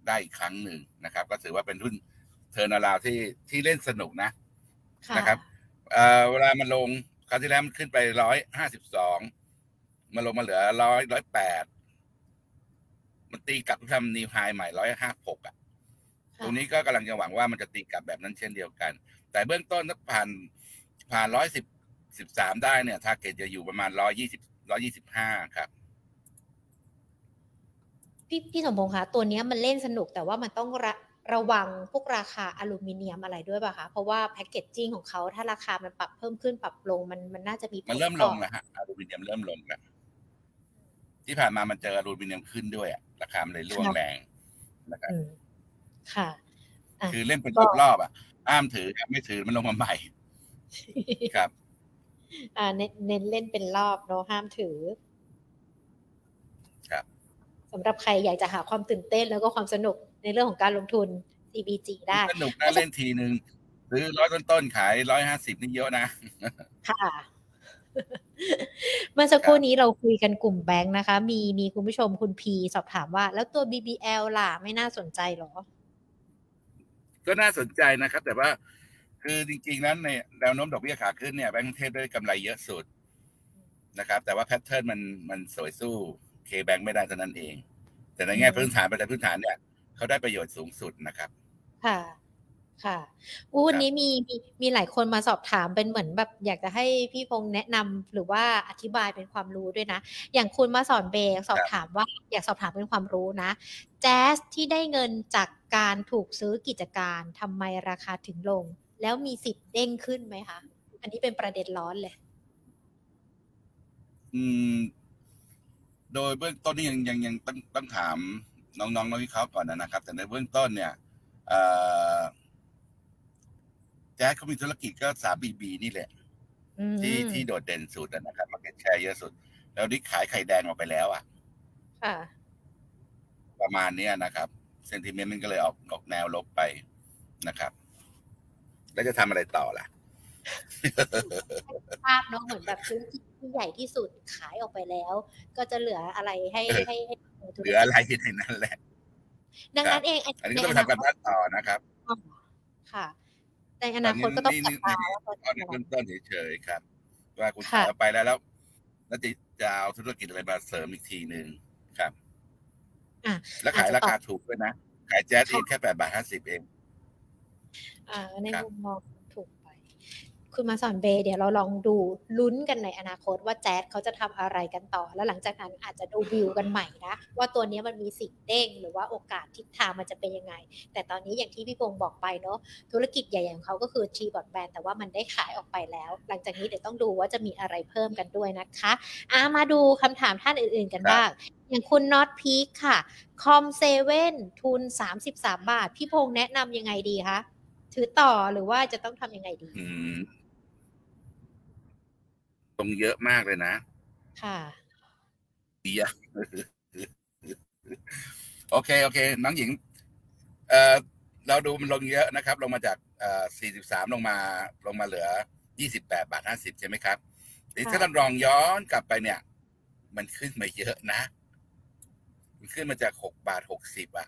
ได้อีกครั้งหนึ่งนะครับ ก็ถือว่าเป็นหุ้น turnaround ที่ที่เล่นสนุกนะค่ะนะครับเอ่อเวลามันลงคราวที่แล้วมันขึ้นไปร้อยห้าสิบสองมันลงมาเหลือร้อยร้อยแปดมันตีกลับทำ new high ใหม่ร้อยห้าหกอะ ตรงนี้ก็กำลังจะหวังว่ามันจะตีกลับแบบนั้นเช่นเดียวกัน แต่เบื้องต้นถ้าผ่านผ่านร้อยสิบสิบสามได้เนี่ย target จะอยู่ประมาณร้อยยี่สิบร้อยี่สิบห้าครับ พี่พี่สมพงษ์คะตัวเนี้ยมันเล่นสนุกแต่ว่ามันต้องระระวังพวกราคาอลูมิเนียมอะไรด้วยป่ะคะ เพราะว่า packaging ของเขาถ้าราคามันปรับเพิ่มขึ้นปรับลงมันมันน่าจะมีผลมันเริ่มลงแล้วฮะอลูมิเนียมเริ่มลงแล้วที่ผ่านมามันเจออลูมิเนียมขึ้นด้วยอะราคามันเลยร่วงแรงนะครับอืมค่ะอะ คือเล่นเป็นก็รอบๆอะอ้ามถือครับไม่ถือมันลงมาใหม่ครับ อ่าเน้นเน้นเล่นเป็นรอบเนาะห้ามถือครับ สำหรับใครอยากจะหาความตื่นเต้นแล้วก็ความสนุกในเรื่องของการลงทุน CBG ได้สนุกนะเล่นทีหนึ่งซื้อร้อยต้นๆขายร้อยห้าสิบนี่เยอะนะ ค่ะเมื่อสักครู่นี้เราคุยกันกลุ่มแบงค์นะคะ มีมีคุณผู้ชมคุณพีสอบถามว่า แล้วตัว BBL ล่ะไม่น่าสนใจเหรอ ก็น่าสนใจนะครับ แต่ว่าคือจริงๆนั้นในแนวโน้มดอกเบี้ยขาขึ้นเนี่ยแบงก์กรุงเทพได้กำไรเยอะสุดนะครับ แต่ว่าแพทเทิร์นมันมันสวยสู้ เคแบงไม่ได้เท่านั้นเอง แต่ในแง่อืมพื้นฐานปัจจัยพื้นฐานเนี่ยเขาได้ประโยชน์สูงสุดนะครับ ค่ะค่ะอู้วันนี้มีมีมีหลายคนมาสอบถามเป็นเหมือนแบบอยากจะให้พี่พงษ์แนะนำหรือว่าอธิบายเป็นความรู้ด้วยนะ อย่างคุณมาสอนเบย์สอบถามว่าอยากสอบถามเป็นความรู้นะ แจ๊สที่ได้เงินจากการถูกซื้อกิจการทำไมราคาถึงลง แล้วมีสิทธิ์เด้งขึ้นไหมคะ อันนี้เป็นประเด็นร้อนเลย อืม โดยเบื้องต้นนี่ยังยังยังต้องต้องถามน้องๆนักวิเคราะห์ก่อนนะครับ แต่ในเบื้องต้นเนี่ยเอ่อแจ๊สเขามีธุรกิจก็สามบีบีนี่แหละอืมที่ที่โดดเด่นสุดนะครับมาเก็ตแชร์เยอะสุด แล้วนี่ขายไข่แดงออกไปแล้วอะค่ะประมาณเนี้ยนะครับเซนติเมนต์มันก็เลยออกออกแนวลบไปนะครับ แล้วจะทำอะไรต่อล่ะภาพเนาะเหมือนแบบธุรกิจ ที่ใหญ่ที่สุดขายออกไปแล้ว ก็จะเหลืออะไรให้เออให้ให้ธุเหรลืกิอจอะไรในนั้นแหละ ดังนั้นเอง อันนี้ก็ต้องไปทำกันบ้านต่อนะครับ ค่ะในอนาคตก็ต้องจับตาว่าเขาตอนจะนี้ทำอะไรเริ่มต้นเฉยๆครับ ว่าคุณค่ะขายออกไปแล้วแล้วแล้วจะจะเอาธุรกิจอะไรมาเสริมอีกทีหนึ่งครับอะแล้วขายอาจจะราคาถูกด้วยนะ ขายแจ๊สเองค่ะแค่แปดบาทห้าสิบเองอ่าในครับมุมมองถูกไป คุณมาสอนเบย์เดี๋ยวเราลองดูลุ้นกันในอนาคตว่าแจ๊สเขาจะทำอะไรกันต่อ แล้วหลังจากนั้นอาจจะดูวิวกันใหม่นะว่าตัวนี้มันมีสิ่งเด้งหรือว่าโอกาสทิศทางมันจะเป็นยังไง แต่ตอนนี้อย่างที่พี่พงศ์บอกไปเนาะธุรกิจใหญ่ๆของเขาก็คือทีบอดแบนแต่ว่ามันได้ขายออกไปแล้ว หลังจากนี้เดี๋ยวต้องดูว่าจะมีอะไรเพิ่มกันด้วยนะคะอามาดูคำถามท่านอื่น ๆกันบ้างอย่างคุณน็อตพีคค่ะคอมเซเว่นทุน 33 บาท พี่พงษ์แนะนำยังไงดีคะถือต่อหรือว่าจะต้องทำยังไงดี รงเยอะมากเลยนะ ค่ะดีอะโอเค โอเค น้องหญิง เอ่อ เราดูมันลงเยอะนะครับ ลงมาจากเอ่อ43 ลงมา ลงมาเหลือ 28 บาท 50 ใช่ไหมครับทีถ้าค่ะเราลองย้อนกลับไปเนี่ย มันขึ้นมาเยอะนะ มันขึ้นมาจาก 6 บาท 60อะ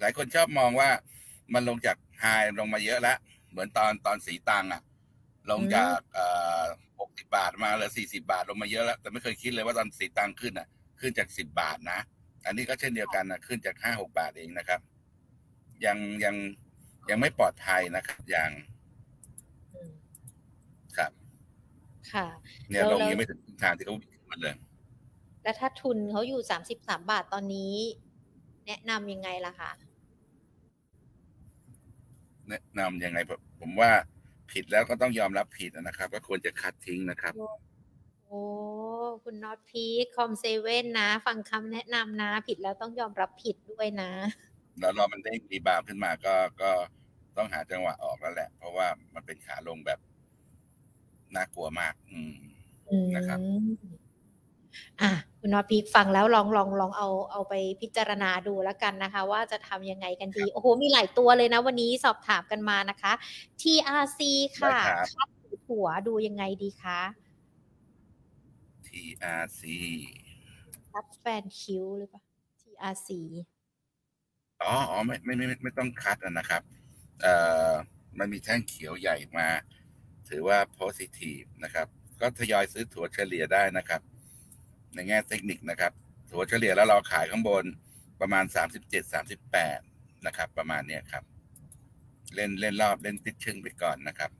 หลายคนชอบมองว่ามันลงจากไฮลงมาเยอะแล้ว เหมือนตอนตอนสีตังอะ ลงจากเอ่อหกสิบาทมาเหลือสี่สิบาทลงมาเยอะแล้ว แต่ไม่เคยคิดเลยว่าตอนสีตังค์ขึ้นอะ ขึ้นจากสิบบาทนะ อันนี้ก็เช่นเดียวกันนะขึ้นจากห้าหกบาทเองนะครับ ยังยังยังไม่ปลอดภัยนะครับยังอืมครับ ค่ะ เนี่ยแล้วลงแล้วยังไม่ถึงครึ่งทางที่เขาวิ่งขึ้นมาเลย แล้วถ้าทุนเขาอยู่สามสิบสามบาทตอนนี้ แนะนำยังไงล่ะคะแนะนำยังไงผมผมว่า ผิดแล้วก็ต้องยอมรับผิดนะครับ ก็ควรจะคัดทิ้งนะครับ โอ้คุณน็อตพีคคอมเซเว่นนะ ฟังคำแนะนำนะ ผิดแล้วต้องยอมรับผิดด้วยนะ แล้วรอมันได้ rebound ขึ้นมาก็ก็ต้องหาจังหวะออกแล้วแหละ เพราะว่ามันเป็นขาลงแบบน่ากลัวมาก อืมอืมนะครับ อะ คุณน็อตพีคฟังแล้วลองลองลองเอาเอาไปพิจารณาดูแล้วกันนะคะ ว่าจะทำยังไงกันดี โอ้โห มีหลายตัวเลยนะ วันนี้สอบถามกันมานะคะ TRC ค่ะได้ครับคัดหัวดูยังไงดีคะ TRC คัดแฟนคิวหรือเปล่า TRC อ๋ออ๋อไม่ไม่ไม่ไม่ไม่ต้องคัดอะนะครับเอ่อมันมีแท่งเขียวใหญ่มา ถือว่า positive นะครับ ก็ทยอยซื้อถั่วเฉลี่ยได้นะครับ ในแง่เทคนิคนะครับถั่วเฉลี่ยแล้วเราขายข้างบนประมาณสามสิบเจ็ดสามสิบแปดนะครับ ประมาณเนี้ยครับ เล่นเล่นรอบเล่นติดชึ่งไปก่อนนะครับ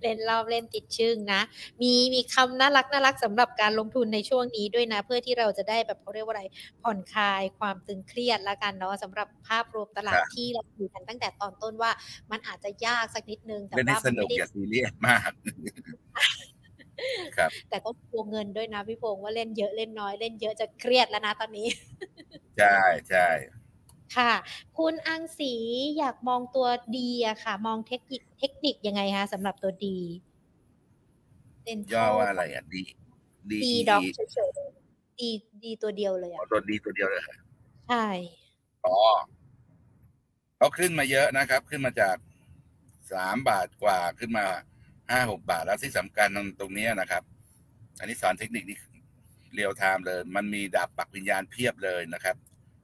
เล่นรอบเล่นติดชึ่งนะ มีมีคำน่ารักน่ารักสำหรับการลงทุนในช่วงนี้ด้วยนะ เพื่อที่เราจะได้แบบเขาเรียกว่าอะไรผ่อนคลายความตึงเครียดแล้วกันเนาะสำหรับภาพรวมตลาดครับที่เราคุยกันตั้งแต่ตอนต้นว่า มันอาจจะยากสักนิดนึงแต่เล่นให้ว่าสมันนุกไม่อได้ย่าซีเรียสมากครับ แต่ต้องกลัวเงินด้วยนะพี่พงษ์ว่าเล่นเยอะเล่นน้อยเล่นเยอะจะเครียดแล้วนะตอนนี้ ใช่ใช่ค่ะ คุณอังสีอยากมองตัวดีอะค่ะ มองเทคนิคเทคนิคยังไงคะสำหรับตัวดีเล่นย่อว่าอะไรอะดีดีดีด็อกเฉยๆดีดีตัวเดียวเลยอ๋ออะตัวดีตัวเดียวเลยใช่อ๋อเขาขึ้นมาเยอะนะครับ ขึ้นมาจากสามบาทกว่าขึ้นมา ห้าหกบาทแล้วที่สำคัญตรงเนี้ยนะครับ อันนี้สอนเทคนิคนี่เรียวไทม์เลย มันมีดาบปักวิญญาณเพียบเลยนะครับ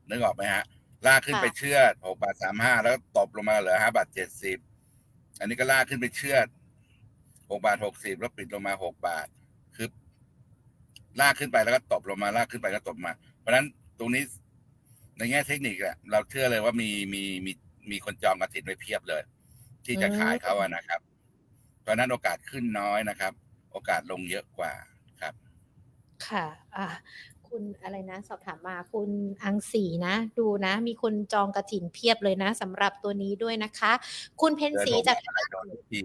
นึกออกไหมฮะ ลากขึ้นไปเชือดหกบาทสามห้าแล้วก็ตบลงมาเหลือห้าบาทเจ็ดสิบอันนี้ก็ลากขึ้นไปเชือดหกบาทหกสิบแล้วปิดลงมาหกบาท คือ ลากขึ้นไปแล้วก็ตบลงมาลากขึ้นไปก็ตบมา เพราะฉะนั้นตรงนี้ในแง่เทคนิคอะเราเชื่อเลยว่ามีมีมีมีคนจองกระถินไว้เพียบเลย ที่จะขายเขาอะนะครับเพ ราะฉะนั้นโอกาสขึ้นน้อยนะครับ โอกาสลงเยอะกว่าครับ ค่ะ อ่าคุณอะไรนะสอบถามมาคุณอังสีนะ ดูนะ มีคนจองกระถินเพียบเลยนะสำหรับตัวนี้ด้วยนะคะ คุณเพนสีจากเดินลงมาอะไรโดนทุกที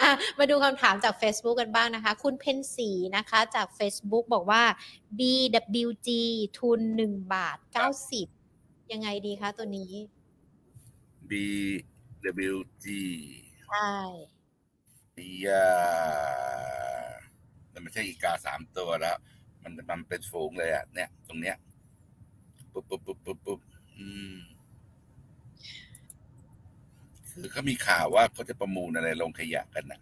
อะมาดูคำถามจาก Facebook กันบ้างนะคะ คุณเพนสีนะคะ จาก Facebook บอกว่า BWG ทุน1บาท90ยังไงดีคะตัวนี้ BWG ใช่ยาแต่ไม่ใช่อีกาสามตัวแล้ว มันมันเป็นฝูงเลยอะ เนี่ย ตรงเนี้ย ปุ๊บปุ๊บปุ๊บปุ๊บปุ๊บอืมคือเขามีข่าวว่าเขาจะประมูลอะไรลงขยะกันนะ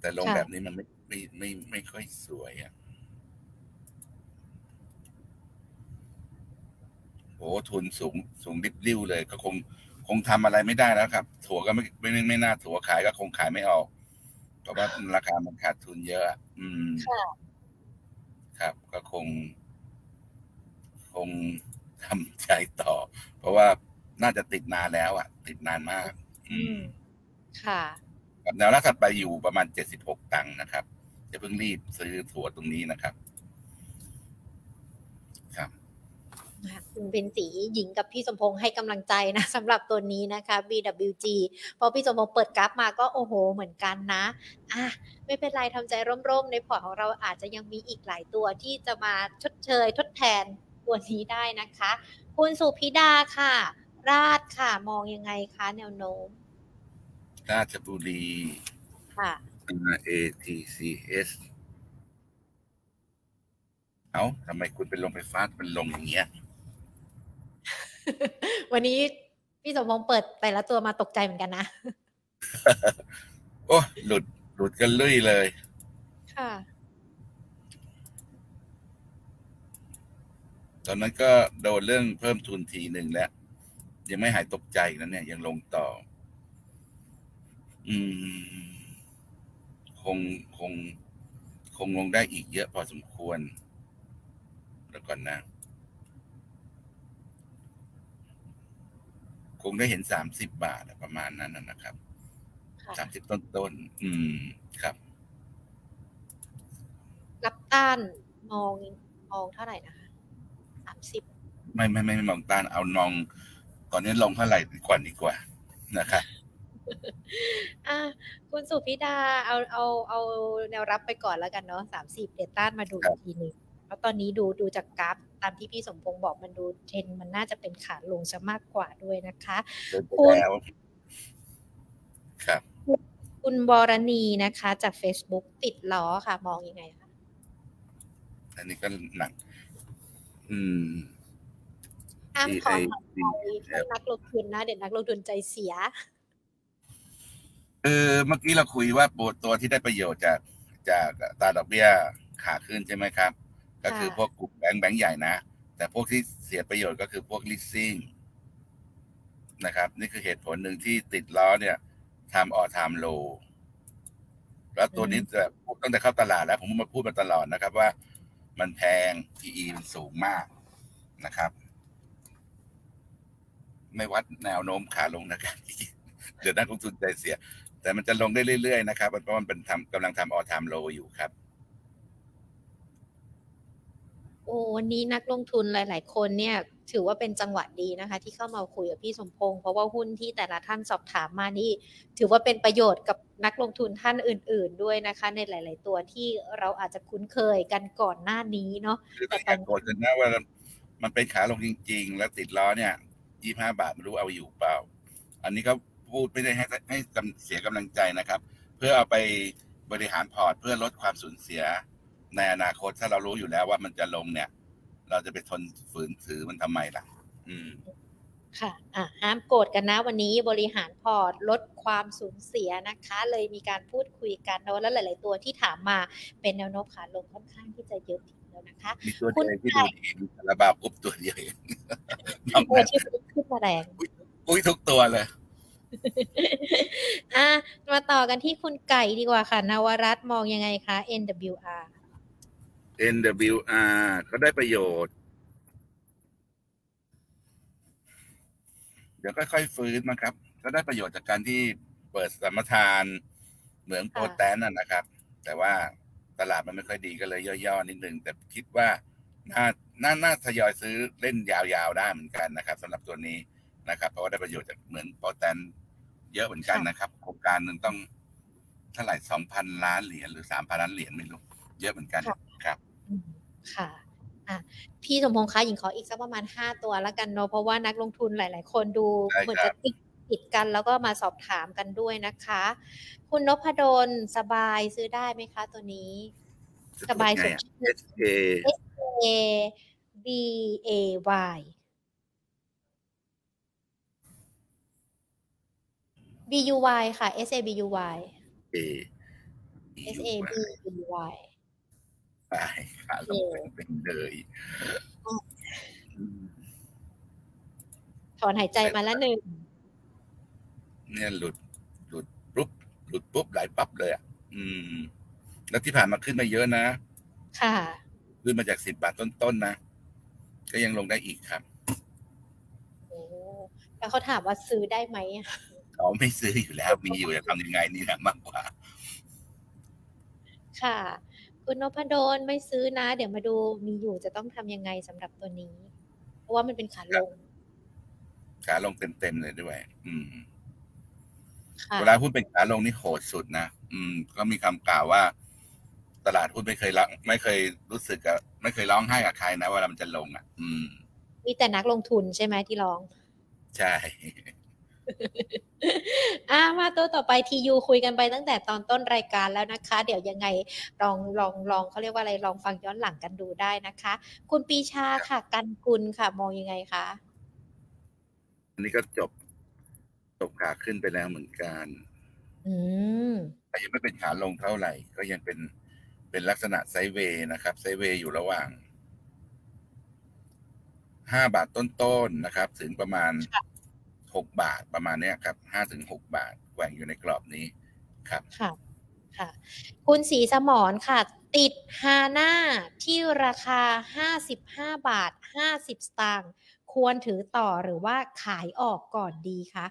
แต่ลงค่ะแบบนี้มันไม่ไม่ไม่ไม่ค่อยสวยอะโอ้ทุนสูงสูงดิบลิ้วเลย ก็คงค งทำอะไรไม่ได้แล้วครับ ถั่วก็ไม่ไม่ไม่ไม่น่าถั่วขายก็คงขายไม่ออก เพราะว่าราคามันขาดทุนเยอะอะอืมค่ะครับ ก็คง คงทำใจต่อ เพราะว่าน่าจะติดนานแล้วอะ ติดนานมาก อือืมมค่ะกับแนวรับถัดไปอยู่ประมาณ76ตังค์นะครับอย่าเพิ่งรีบซื้อถั่วตรงนี้นะครับครับ นะ คะคุณเป็นสีหญิงกับพี่สมพงษ์ให้กำลังใจนะสำหรับตัวนี้นะคะ BWG พอพี่สมพงษ์เปิดกราฟมาก็โอ้โหเหมือนกันนะอะไม่เป็นไรทำใจร่มๆ ในพอร์ตของเราอาจจะยังมีอีกหลายตัวที่จะมาชดเชยทดแทนตัวนี้ได้นะคะ คุณสุพิดาค่ะ ราดค่ะมองยังไงคะแนวโน้ม ราชบุรีค่ะ A T C S เอาทำไมคุณเป็นลงไฟฟ้าเป็นลงอย่างเงี้ย วันนี้พี่สมพงษ์เปิดแต่ละตัวมาตกใจเหมือนกันนะ โอ้หลุดหลุดกันลุยเลย ค่ะ ตอนนั้นก็โดนเรื่องเพิ่มทุนทีหนึ่งแล้ว ยังไม่หายตกใจนะเนี่ย ยังลงต่อ อืม คงคง คงลงได้อีกเยอะพอสมควร แล้วก่อนนะ คงได้เห็นสามสิบบาทอะประมาณนั้นนะนะครับค่ะสามสิบต้นต้นๆอืมครับ รับต้านมองมองเท่าไหร่นะคะสามสิบไม่ไม่ไม่ไม่มองต้านเอานองก่อนนี้ลงเท่าไหร่ก่อนดีกว่านะครับอะคุณสุพิดาเอาเอาเอาแนวรับไปก่อนแล้วกันเนาะสามสิบเดต้านมาดูครัอีบกทีหนึ่งแล้วตอนนี้ดูดูจากกราฟ ตามที่พี่สมพงษ์บอกมันดูเทรนด์มันน่าจะเป็นขาลงซะมากกว่าด้วยนะคะเดินไปคุณแล้วครับคุณวรณีนะคะ จาก Facebook ติดล้อค่ะ มองยังไงคะอันนี้ก็หนัก อืมห้ามที่ถอนไอ้หายใจให้นักลงทุนนะ เดี๋ยวนักลงทุนใจเสียเออเมื่อกี้เราคุยว่าตัวตัวที่ได้ประโยชน์จากจากตราดอกเบี้ยขาขึ้นใช่ไหมครับ ก็คือค่ะพวกกลุ่มแบงก์แบงก์ใหญ่นะ แต่พวกที่เสียประโยชน์ก็คือพวก leasing นะครับ นี่คือเหตุผลหนึ่งที่ติดล้อเนี่ยทำออทามโล แล้วตัวนี้จะตั้งแต่เข้าตลาดแล้ว ผมมาพูดมาตลอดนะครับว่ามันแพง PE มันสูงมากนะครับ ไม่วัดแนวโน้มขาลงนะครับเดี๋ยวนักลงทุนใจเสีย แต่มันจะลงได้เรื่อยๆนะครับเพราะมันเป็นทำกำลังทำออทามโลอยู่ครับ โอ้วันนี้นักลงทุนหลาย ๆ คนเนี่ยถือว่าเป็นจังหวะดีนะคะ ที่เข้ามาคุยกับพี่สมพงษ์เพราะว่าหุ้นที่แต่ละท่านสอบถามมานี่ ถือว่าเป็นประโยชน์กับนักลงทุนท่านอื่น ๆ ด้วยนะคะ ในหลาย ๆ ตัวที่เราอาจจะคุ้นเคยกันก่อนหน้านี้เนาะคือแต่ไม่ตออนยากโกรธกันนะว่ามันเป็นขาลงจริง ๆ แล้วติดล้อเนี่ยยี่ห้าบาทไม่รู้เอาอยู่เปล่า อันนี้ก็พูดไม่ได้ให้ให้กำเสียกำลังใจนะครับ เพื่อเอาไปบริหารพอร์ตเพื่อลดความสูญเสีย ในอนาคตถ้าเรารู้อยู่แล้วว่ามันจะลงเนี่ย เราจะไปทนฝืนถือมันทำไมล่ะ อืม ค่ะอะห้ามโกรธกันนะ วันนี้บริหารพอร์ตลดความสูญเสียนะคะ เลยมีการพูดคุยกันเนอะแล้วหลาย ๆ ตัวที่ถามมาเป็นแนวโน้มขาลงค่อนข้างที่จะเยอะทีเดียวนะคะมีตัวคุเดีณยวที่ดูดีมีคาราบาวกรุ๊บตัวเดียวเองนอกตัวนั้นที่ขึ้นมาแรงอุ้ยทุกตัวเลยอะมาต่อกันที่คุณไก่ดีกว่าค่ะ นวรัตน์มองยังไงคะ NWR NWR ก็ได้ประโยชน์ เดี๋ยวค่อยๆฟื้นมาครับ ก็ได้ประโยชน์จากการที่เปิดสัมปทานเหมืองโปรแตนน่ะนะครับ แต่ว่าตลาดมันไม่ค่อยดีก็เลยย่อๆนิดนึง แต่คิดว่าน่าน่าน่าทยอยซื้อเล่นยาวๆได้เหมือนกันนะครับสำหรับตัวนี้นะครับ เพราะว่าได้ประโยชน์จากเหมืองโปรแตนเยอะเหมือนกันนะครับ โครงการหนึ่งต้องเท่าไหร่สองพันล้านเหรียญหรือสามพันล้านเหรียญไม่รู้เยอะเหมือนกันครับอืม ค่ะอะพี่สมพงษ์คะหญิงขออีกสักประมาณห้าตัวแล้วกันเนาะเพราะว่านักลงทุนหลาย ๆ คนดูได้เหมือนครัจะบติดติดกันแล้วก็มาสอบถามกันด้วยนะคะ คุณนพดลสบายซื้อได้ไหมคะตัวนี้ สบายสดชื่น S A A B A Y B U Y ค่ะ S A B U Y A S A B U Y ไปขาลงเป็นเลยอืมถอนหายใจมาแล้วหนึ่งเนี่ยหลุดหลุดปุ๊บหลุดปุ๊บไหลปั๊บเลยอะอืม แล้วที่ผ่านมาขึ้นมาเยอะนะ ค่ะ ขึ้นมาจากสิบบาทต้นๆนะก็ยังลงได้อีกครับโอ้แล้วเขาถามว่าซื้อได้ไหมอะเขาไม่ซื้ออยู่แล้วมีอยู่จะทำยังไงนี่นะมากกว่า ค่ะ คุณนพดลไม่ซื้อนะ เดี๋ยวมาดูมีอยู่จะต้องทำยังไงสำหรับตัวนี้ เพราะว่ามันเป็นขาลง ขาลงเต็มๆเลยด้วย อืมค่ะเวลาหุ้นเป็นขาลงนี่โหดสุดนะอืม ก็มีคำกล่าวว่า ตลาดหุ้นไม่เคยละไม่เคยรู้สึกกับไม่เคยร้องไห้กับใครนะเวลามันจะลงอะ อืม มีแต่นักลงทุนใช่ไหมที่ร้อง ใช่ อ่ามาตัวต่อไปทียูคุยกันไปตั้งแต่ตอนต้นรายการแล้วนะคะ เดี๋ยวยังไงลองลองลองเขาเรียกว่าอะไรลองฟังย้อนหลังกันดูได้นะคะ คุณปีชาค่ะ กันกุลค่ะ มองยังไงคะอันนี้ก็จบจบขาขึ้นไปแล้วเหมือนกัน อืมแต่ยังไม่เป็นขาลงเท่าไหร่ ก็ยังเป็นเป็นลักษณะไซด์เวย์นะครับ ไซด์เวย์อยู่ระหว่างห้าบาทต้นๆนะครับ ถึงประมาณ หกบาทประมาณเนี้ยครับห้าถึงหกบาทแกว่งอยู่ในกรอบนี้ครับค่ะค่ะ คุณสีสมรค่ะ ติดฮาน่าที่ราคา 55 บาท 50 สตางค์ควรถือต่อหรือว่าขายออกก่อนดีคะ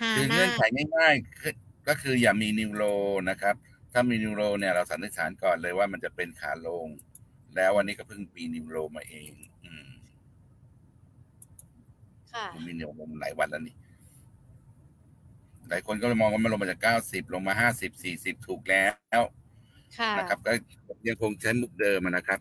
ฮาคือน่าเงื่อนไขง่ายๆคือก็คืออย่ามีนิวโรนะครับ ถ้ามีนิวโรเนี่ยเราสันนิษฐานก่อนเลยว่ามันจะเป็นขาลง แล้ววันนี้ก็เพิ่งปีนิวโรมาเอง อืมค่ะมันมีนิวโรมาหลายวันแล้วนี่ หลายคนก็เลยมองว่ามันลงมาจากเก้าสิบลงมาห้าสิบสี่สิบถูกแล้วค่ะนะครับ ก็ยังคงใช้มุกเดิมอะนะครับ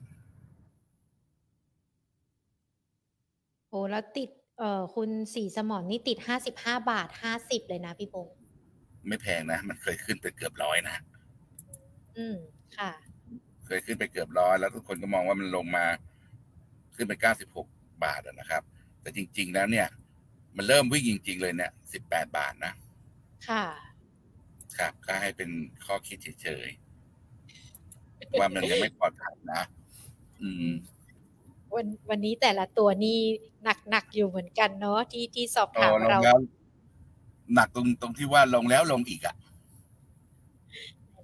โอ้แล้วติด เอ่อคุณสีสมรนี่ติด55บาท50เลยนะพี่พงษ์ไม่แพงนะ มันเคยขึ้นไปเกือบร้อยนะ อืมค่ะ เคยขึ้นไปเกือบร้อยแล้วทุกคนก็มองว่ามันลงมา ขึ้นไปเก้าสิบหกบาทอะนะครับ แต่จริง ๆ แล้วเนี่ย มันเริ่มวิ่งจริง ๆ เลยเนี่ยสิบแปดบาทนะ ค่ะ ครับ ก็ให้เป็นข้อคิดเฉยๆว่ามันยังไม่ปลอดภัยนะ อืม วันวันนี้แต่ละตัวนี่หนักหนักอยู่เหมือนกันเนาะที่ที่สอบโอ้ถามลงเราแล้วหนักตรงตรงที่ว่าลงแล้วลงอีกอะ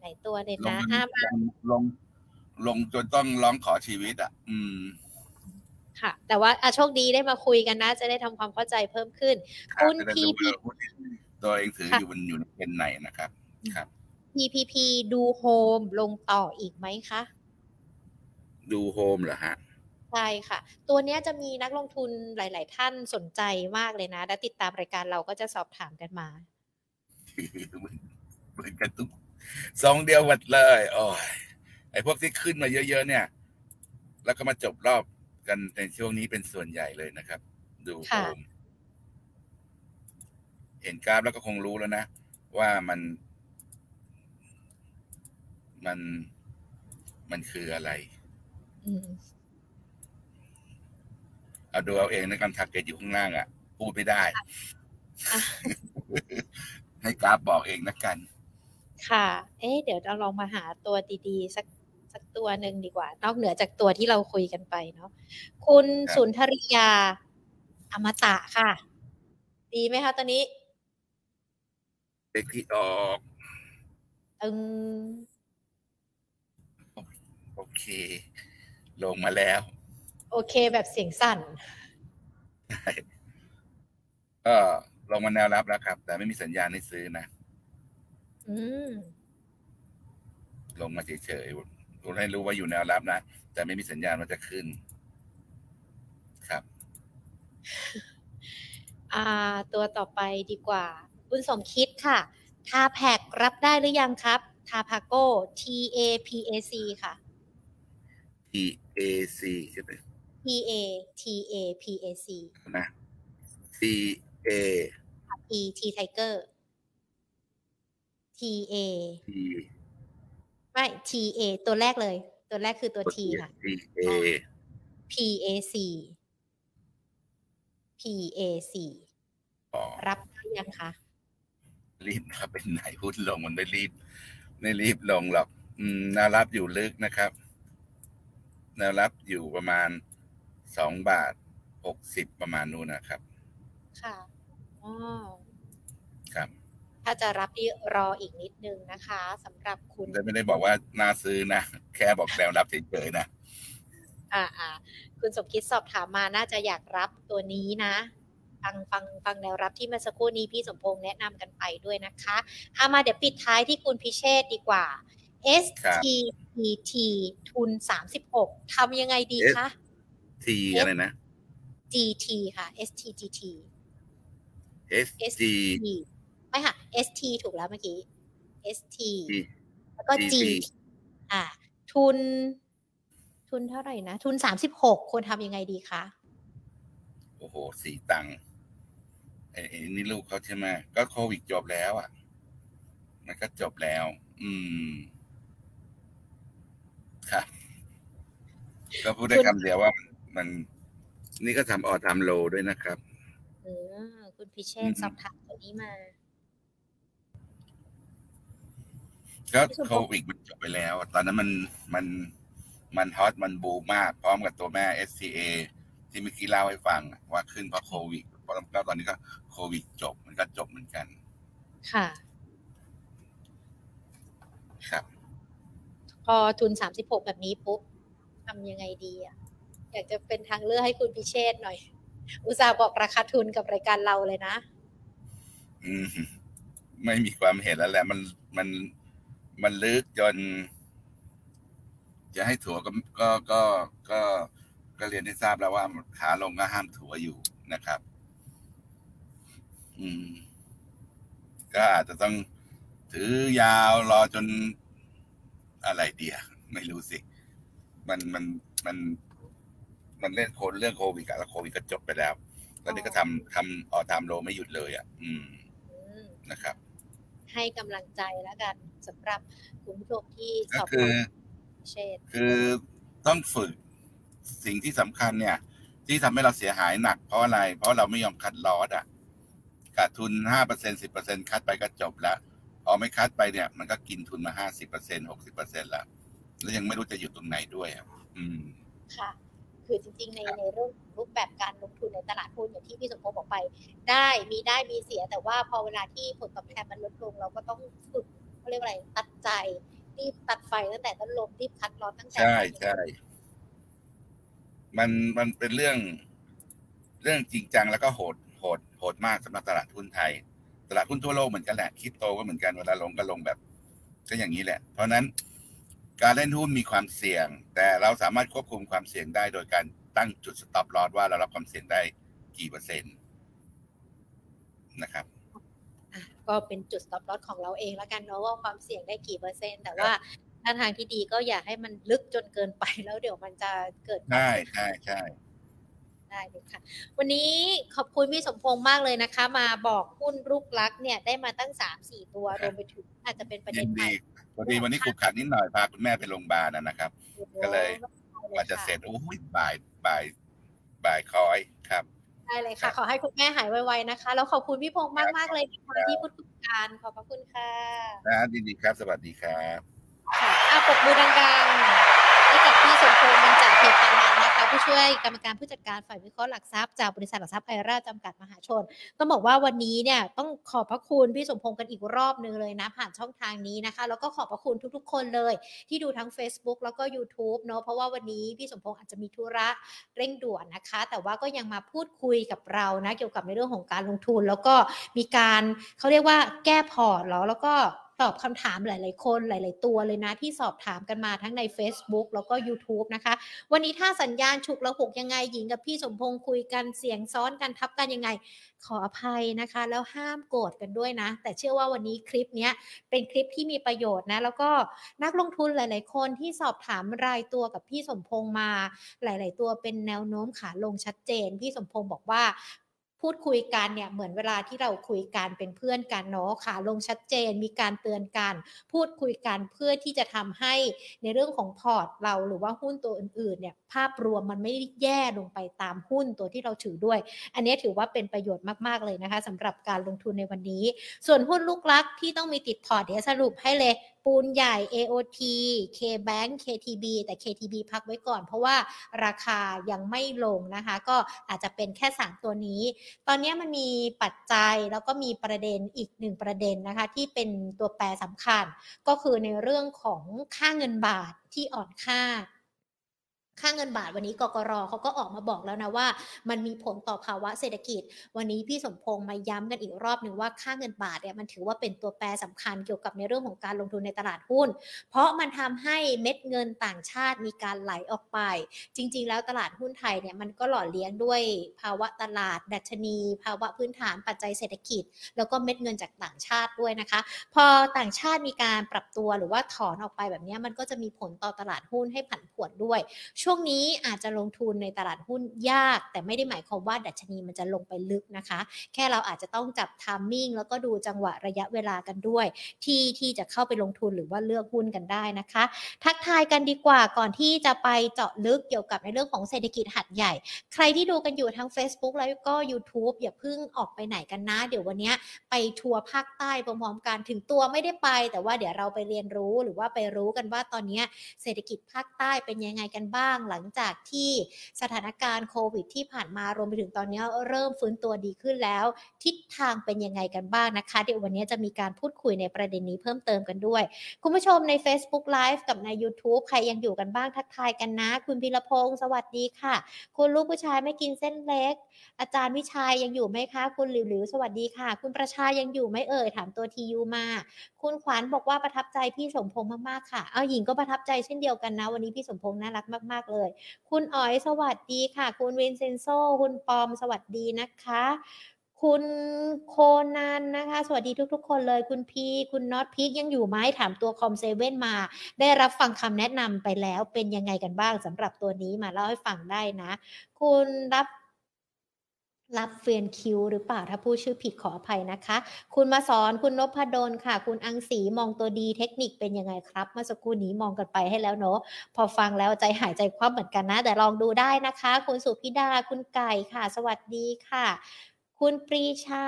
หลายๆตัวเลยลงนะจนห้าลงลงลงจนต้องร้องขอชีวิตอะอืม ค่ะ แต่ว่าอะโชคดีได้มาคุยกันนะ จะได้ทำความเข้าใจเพิ่มขึ้นครับคุณจะได้พีรู้พีว่าหุ้นตัวเองถืออยู่มันอยู่ในเป็นไหนนะครับครับ PPP ดูโฮมลงต่ออีกไหมคะ ดูโฮมเหรอฮะใช่ค่ะ ตัวเนี้ยจะมีนักลงทุนหลาย ๆ ท่านสนใจมากเลยนะ และติดตามรายการเราก็จะสอบถามกันมาเหมือนกันทุกสองเดียวหมดเลย โอ้ยไอ้พวกที่ขึ้นมาเยอะ ๆ เนี่ย แล้วก็มาจบรอบ กันในช่วงนี้เป็นส่วนใหญ่เลยนะครับ ดูโฮค่ะมเห็นกราฟแล้วก็คงรู้แล้วนะ ว่ามัน มันมันคืออะไรอืมเอาดูเอาเองในการทักเก็ตอยู่ข้างล่างอะ พูดไม่ได้อะให้กราฟบอกเองนะกัน ค่ะ เอ๊ะเดี๋ยวเราลองมาหาตัวดีๆ สัก สักตัวหนึ่งดีกว่า นอกเหนือจากตัวที่เราคุยกันไปเนาะคุณครับสุนทริยา อมตะค่ะ ดีไหมคะตัวนี้เด็กที่ออกอึงโอเค ลงมาแล้ว โอเคแบบเสียงสั่นก็ลงมาแนวรับแล้วครับ แต่ไม่มีสัญญาณให้ซื้อนะอืมลงมาเฉยๆ รู้ให้รู้ว่าอยู่แนวรับนะ แต่ไม่มีสัญญาณว่าจะขึ้น ครับอ่าตัวต่อไปดีกว่า คุณสมคิดค่ะ ทาแพกรับได้หรือยังครับ ทาพาโก้ T A P A C ค่ะ T A C ใช่ไหม T A T A P A C นะ C A T T Tiger T A T ไม่ T A ตัวแรกเลย ตัวแรกคือตัว T ค่ะ T A P A C P A C อ๋อรับได้ยังคะ รีบนะครับเป็นไหนหุ้นลงมันไม่รีบ ไม่รีบลงหรอก อืมแนวรับอยู่ลึกนะครับแนวรับอยู่ประมาณสองบาทหกสิบประมาณนู้นนะครับ ค่ะอ๋อครับถ้าจะรับนี่รออีกนิดนึงนะคะสำหรับคุณแต่ไม่ได้บอกว่าน่าซื้อนะ แค่บอกแนวรับเฉยๆนะอ่าอ่าคุณสมคิดสอบถามมาน่าจะอยากรับตัวนี้นะฟังฟังฟังแนวรับที่เมื่อสักครู่นี้พี่สมพงษ์แนะนำกันไปด้วยนะคะเอามาเดี๋ยวปิดท้ายที่คุณพิเชษดีกว่า STPT ทุน 36ทำยังไงดีคะทีอะไรนะ GT ค่ะ STGT S G ST ไม่ค่ะ ST ถูกแล้วเมื่อกี้ ST แล้วก็ G GT อ่า ทุน ทุนเท่าไหร่นะ ทุน36ควรทำยังไงดีคะ โอ้โห สี่ตังค์ไอ้ไอ้นี่ลูกเขาใช่ไหมก็โควิดจบแล้วอะ มันก็จบแล้ว อืมครับก็พูดได้คำเดียวว่ามันมัน นี่ก็ทำออทำโลด้วยนะครับ เออ คุณพิเชอืษมสอบถามตัวนี้มา ก็พี่สมพงษ์โควิดมันจบไปแล้ว ตอนนั้นมันมันมันฮอตมันบูมมาก พร้อมกับตัวแม่ SCA ที่เมื่อกี้เล่าให้ฟังอะว่าขึ้นเพราะโควิดแล้วตอนนี้ก็โควิดจบมันก็จบเหมือนกัน ค่ะ ครับ พอทุนสามสิบหกแบบนี้ปุ๊บทำยังไงดีอะ อยากจะเป็นทางเลือกให้คุณพิเชษหน่อย อุตส่าห์บอกราคาทุนกับรายการเราเลยนะ อืม ไม่มีความเห็นแล้วแหละ มันมัน มันลึกจน จะให้ถัวก็ก็ก็ก็ก็เรียนให้ทราบแล้วว่าขาลงก็ห้ามถัวอยู่นะครับ อืม ก็อาจจะต้องถือยาวรอจนอะไรเดียไม่รู้สิ มันมันมัน มันเล่นโคนเรื่องโควิดอะแล้วโควิดก็จบไปแล้ว ตอนนี้ก็ทำทำออทามโลไม่หยุดเลย อะ อืมอืมนะครับ ให้กำลังใจแล้วกันสำหรับคุณผู้ชมที่สก็อบคือถามพิเชษคือต้องฝึกสิ่งที่สำคัญเนี่ย ที่ทำให้เราเสียหายหนักเพราะอะไร เพราะเราไม่ยอมคัดลอสอะขาดทุนห้าเปอร์เซ็นสิบเปอร์เซ็นคัดไปก็จบแล้ว พอไม่คัดไปเนี่ย มันก็กินทุนมาห้าสิบเปอร์เซ็นหกสิบเปอร์เซ็นแล้วแล้วยังไม่รู้จะอยู่ตรงไหนด้วยอะอืมค่ะ คือจริงๆ ในในเรื่องรูปแบบการลงทุนในตลาดหุ้นอย่างที่พี่สมพงศ์บอกไป ได้มีได้มีเสียแต่ว่าพอเวลาที่ผลตอบแทนมันลดลง เราก็ต้องฝึกเขาเรียกว่าอะไรตัดใจรีบตัดไฟตั้งแต่ต้นลมรีบคัดลอสตั้งแต่ใช่ตอนนี้ใช่มันมันเป็นเรื่อง เรื่องจริงจังแล้วก็โหดโหดโหดมากสำหรับตลาดหุ้นไทย ตลาดหุ้นทั่วโลกเหมือนกันแหละคริปโตก็เหมือนกันเวลาลงก็ลงแบบ ก็อย่างนี้แหละ เพราะฉะนั้น การเล่นหุ้นมีความเสี่ยง แต่เราสามารถควบคุมความเสี่ยงได้โดยการตั้งจุดสต็อปลอสว่าเรารับความเสี่ยงได้กี่เปอร์เซ็นต์นะครับอะก็เป็นจุด stop loss ของเราเองแล้วกันเนาะว่าความเสี่ยงได้กี่เปอร์เซ็นต์แต่ว่าถ้าทางที่ดีก็อย่าให้มันลึกจนเกินไปแล้วเดี๋ยวมันจะเกิดความใช่ใช่ใช่ ได้เลยค่ะ วันนี้ขอบคุณพี่สมพงษ์มากเลยนะคะ มาบอกหุ้นลูกลักเนี่ยได้มาตั้งสามสี่ตัวรวมไปถึงอาจจะเป็นประเด็ยินนใหม่ดีพอดีวันนี้ขุกขันนิดหน่อยพาคุณแม่ไปโรงพยาบาลนะนะครับ ก็เลยกว่าจะเสร็จโอ้ยบ่ายบ่ายบ่ายคอยครับได้เลยครัค่ะบขอให้คุณแม่หายไวๆนะคะ แล้วขอบคุณพี่พงษ์มากๆเลยนะคะที่พูดคุยกันขอบพระคุณค่ะนะยินดีครับ สวัสดีครับค่ะอะปรบมือดังๆให้กับพี่สมพงษ์บรรจาเทพานันท์ นะคะผู้ช่วยกรรมการผู้จัดการฝ่ายวิเคราะห์หลักทรัพย์จากบริษัทหลักทรัพย์ไอราจำกัดมหาชน ต้องบอกว่าวันนี้เนี่ยต้องขอบพระคุณพี่สมพงษ์กันอีกรอบนึงเลยนะ ผ่านช่องทางนี้นะคะ แล้วก็ขอบพระคุณทุกๆ คนเลย ที่ดูทั้ง Facebook แล้วก็ YouTube เนาะเพราะว่าวันนี้พี่สมพงษ์อาจจะมีธุระเร่งด่วนนะคะ แต่ว่าก็ยังมาพูดคุยกับเรานะเกี่ยวกับในเรื่องของการลงทุน แล้วก็มีการเขาเรียกว่าแก้พอร์ตแล้วแล้วก็ ตอบคำถามหลาย ๆ คนหลาย ๆ ตัวเลยนะที่สอบถามกันมาทั้งใน Facebook แล้วก็ YouTube นะคะ วันนี้ถ้าสัญญาณฉุกละหกยังไงหญิงกับพี่สมพงษ์คุยกันเสียงซ้อนกันทับกันยังไง ขออภัยนะคะ แล้วห้ามโกรธกันด้วยนะ แต่เชื่อว่าวันนี้คลิปนี้เป็นคลิปที่มีประโยชน์นะ แล้วก็นักลงทุนหลาย ๆ คนที่สอบถามรายตัวกับพี่สมพงษ์มา หลาย ๆ ตัวเป็นแนวโน้มขาลงชัดเจน พี่สมพงษ์บอกว่า พูดคุยกันเนี่ยเหมือนเวลาที่เราคุยกันเป็นเพื่อนกันเนาะขาลงชัดเจนมีการเตือนกัน พูดคุยกันเพื่อที่จะทำให้ในเรื่องของพอร์ตเราหรือว่าหุ้นตัวอื่นๆเนี่ยภาพรวมมันไม่แย่ลงไปตามหุ้นตัวที่เราถือด้วย อันนี้ถือว่าเป็นประโยชน์มากๆเลยนะคะสำหรับการลงทุนในวันนี้ ส่วนหุ้นลูกลักที่ต้องมีติดพอร์ตเดี๋ยวสรุปให้เลยปูนใหญ่ AOT KBank KTB แต่ KTB พักไว้ก่อน เพราะว่าราคายังไม่ลงนะคะ ก็อาจจะเป็นแค่ 3 ตัวนี้ ตอนนี้มันมีปัจจัยแล้วก็มีประเด็นอีกหนึ่งประเด็นนะคะ ที่เป็นตัวแปรสำคัญ ก็คือในเรื่องของค่าเงินบาทที่อ่อนค่า ค่าเงินบาทวันนี้กกรเขาก็ออกมาบอกแล้วนะว่า มันมีผลต่อภาวะเศรษฐกิจ วันนี้พี่สมพงษ์มาย้ำกันอีกรอบหนึ่งว่าค่าเงินบาทเนี่ยมันถือว่าเป็นตัวแปรสำคัญเกี่ยวกับในเรื่องของการลงทุนในตลาดหุ้น เพราะมันทำให้เม็ดเงินต่างชาติมีการไหลออกไป จริง ๆ แล้วตลาดหุ้นไทยเนี่ยมันก็หล่อเลี้ยงด้วยภาวะตลาด ดัชนี ภาวะพื้นฐานปัจจัยเศรษฐกิจ แล้วก็เม็ดเงินจากต่างชาติด้วยนะคะ พอต่างชาติมีการปรับตัวหรือว่าถอนออกไปแบบนี้มันก็จะมีผลต่อตลาดหุ้นให้ผันผวนด้วยช่วงนี้อาจจะลงทุนในตลาดหุ้นยาก แต่ไม่ได้หมายความว่าดัชนีมันจะลงไปลึกนะคะ แค่เราอาจจะต้องจับทามมิ่งแล้วก็ดูจังหวะระยะเวลากันด้วย ที่ที่จะเข้าไปลงทุนหรือว่าเลือกหุ้นกันได้นะคะ ทักทายกันดีกว่าก่อนที่จะไปเจาะลึกเกี่ยวกับในเรื่องของเศรษฐกิจหัดใหญ่ ใครที่ดูกันอยู่ทั้ง Facebook แล้วก็ YouTube อย่าเพิ่งออกไปไหนกันนะ เดี๋ยววันนี้ไปทัวร์ภาคใต้พร้อมๆกันถึงตัวไม่ได้ไป แต่ว่าเดี๋ยวเราไปเรียนรู้หรือว่าไปรู้กันว่าตอนนี้เศรษฐกิจภาคใต้เป็นยังไงกันบ้างางหลังจากที่สถานการณ์โควิดที่ผ่านมารวมไปถึงตอนนี้เริ่มฟื้นตัวดีขึ้นแล้ว ทิศทางเป็นยังไงกันบ้างนะคะ เดี๋ยววันนี้จะมีการพูดคุยในประเด็นนี้เพิ่มเติมกันด้วย คุณผู้ชมใน Facebook Live กับใน YouTube ใครยังอยู่กันบ้างทักทายกันนะ คุณพิรพงศ์สวัสดีค่ะ คุณลูกผู้ชายไม่กินเส้นเล็ก อาจารย์วิชัยยังอยู่ไหมคะ คุณหลิวหลิวสวัสดีค่ะ คุณประชายังอยู่ไหมเอ่ยถามตัวทียูมา คุณขวัญบอกว่าประทับใจพี่สมพงษ์มากๆค่ะ เอาหญิงก็ประทับใจเช่นเดียวกันนะ วันนี้พี่สมพงษ์น่ารักมากๆเลย คุณอ๋อยสวัสดีค่ะ คุณวินเซนโซ คุณปอมสวัสดีนะคะ คุณโคนันนะคะ สวัสดีทุก ๆ คนเลย คุณพีคุณน็อตพีกยังอยู่ไหมถามตัวคอมเซเว่นมา ได้รับฟังคำแนะนำไปแล้วเป็นยังไงกันบ้างสำหรับตัวนี้มาเล่าให้ฟังได้นะ คุณรับ รับเฟียนคิวหรือเปล่าถ้าพูดชื่อผิดขออภัยนะคะ คุณมาสอนคุณนพดลค่ะ คุณอังสีมองตัวดีเทคนิคเป็นยังไงครับ เมื่อสักครู่นี้มองกันไปให้แล้วเนาะพอฟังแล้วใจหายใจคว่ำเหมือนกันนะ แต่ลองดูได้นะคะ คุณสุพิดาคุณไก่ค่ะ สวัสดีค่ะ คุณปรีชา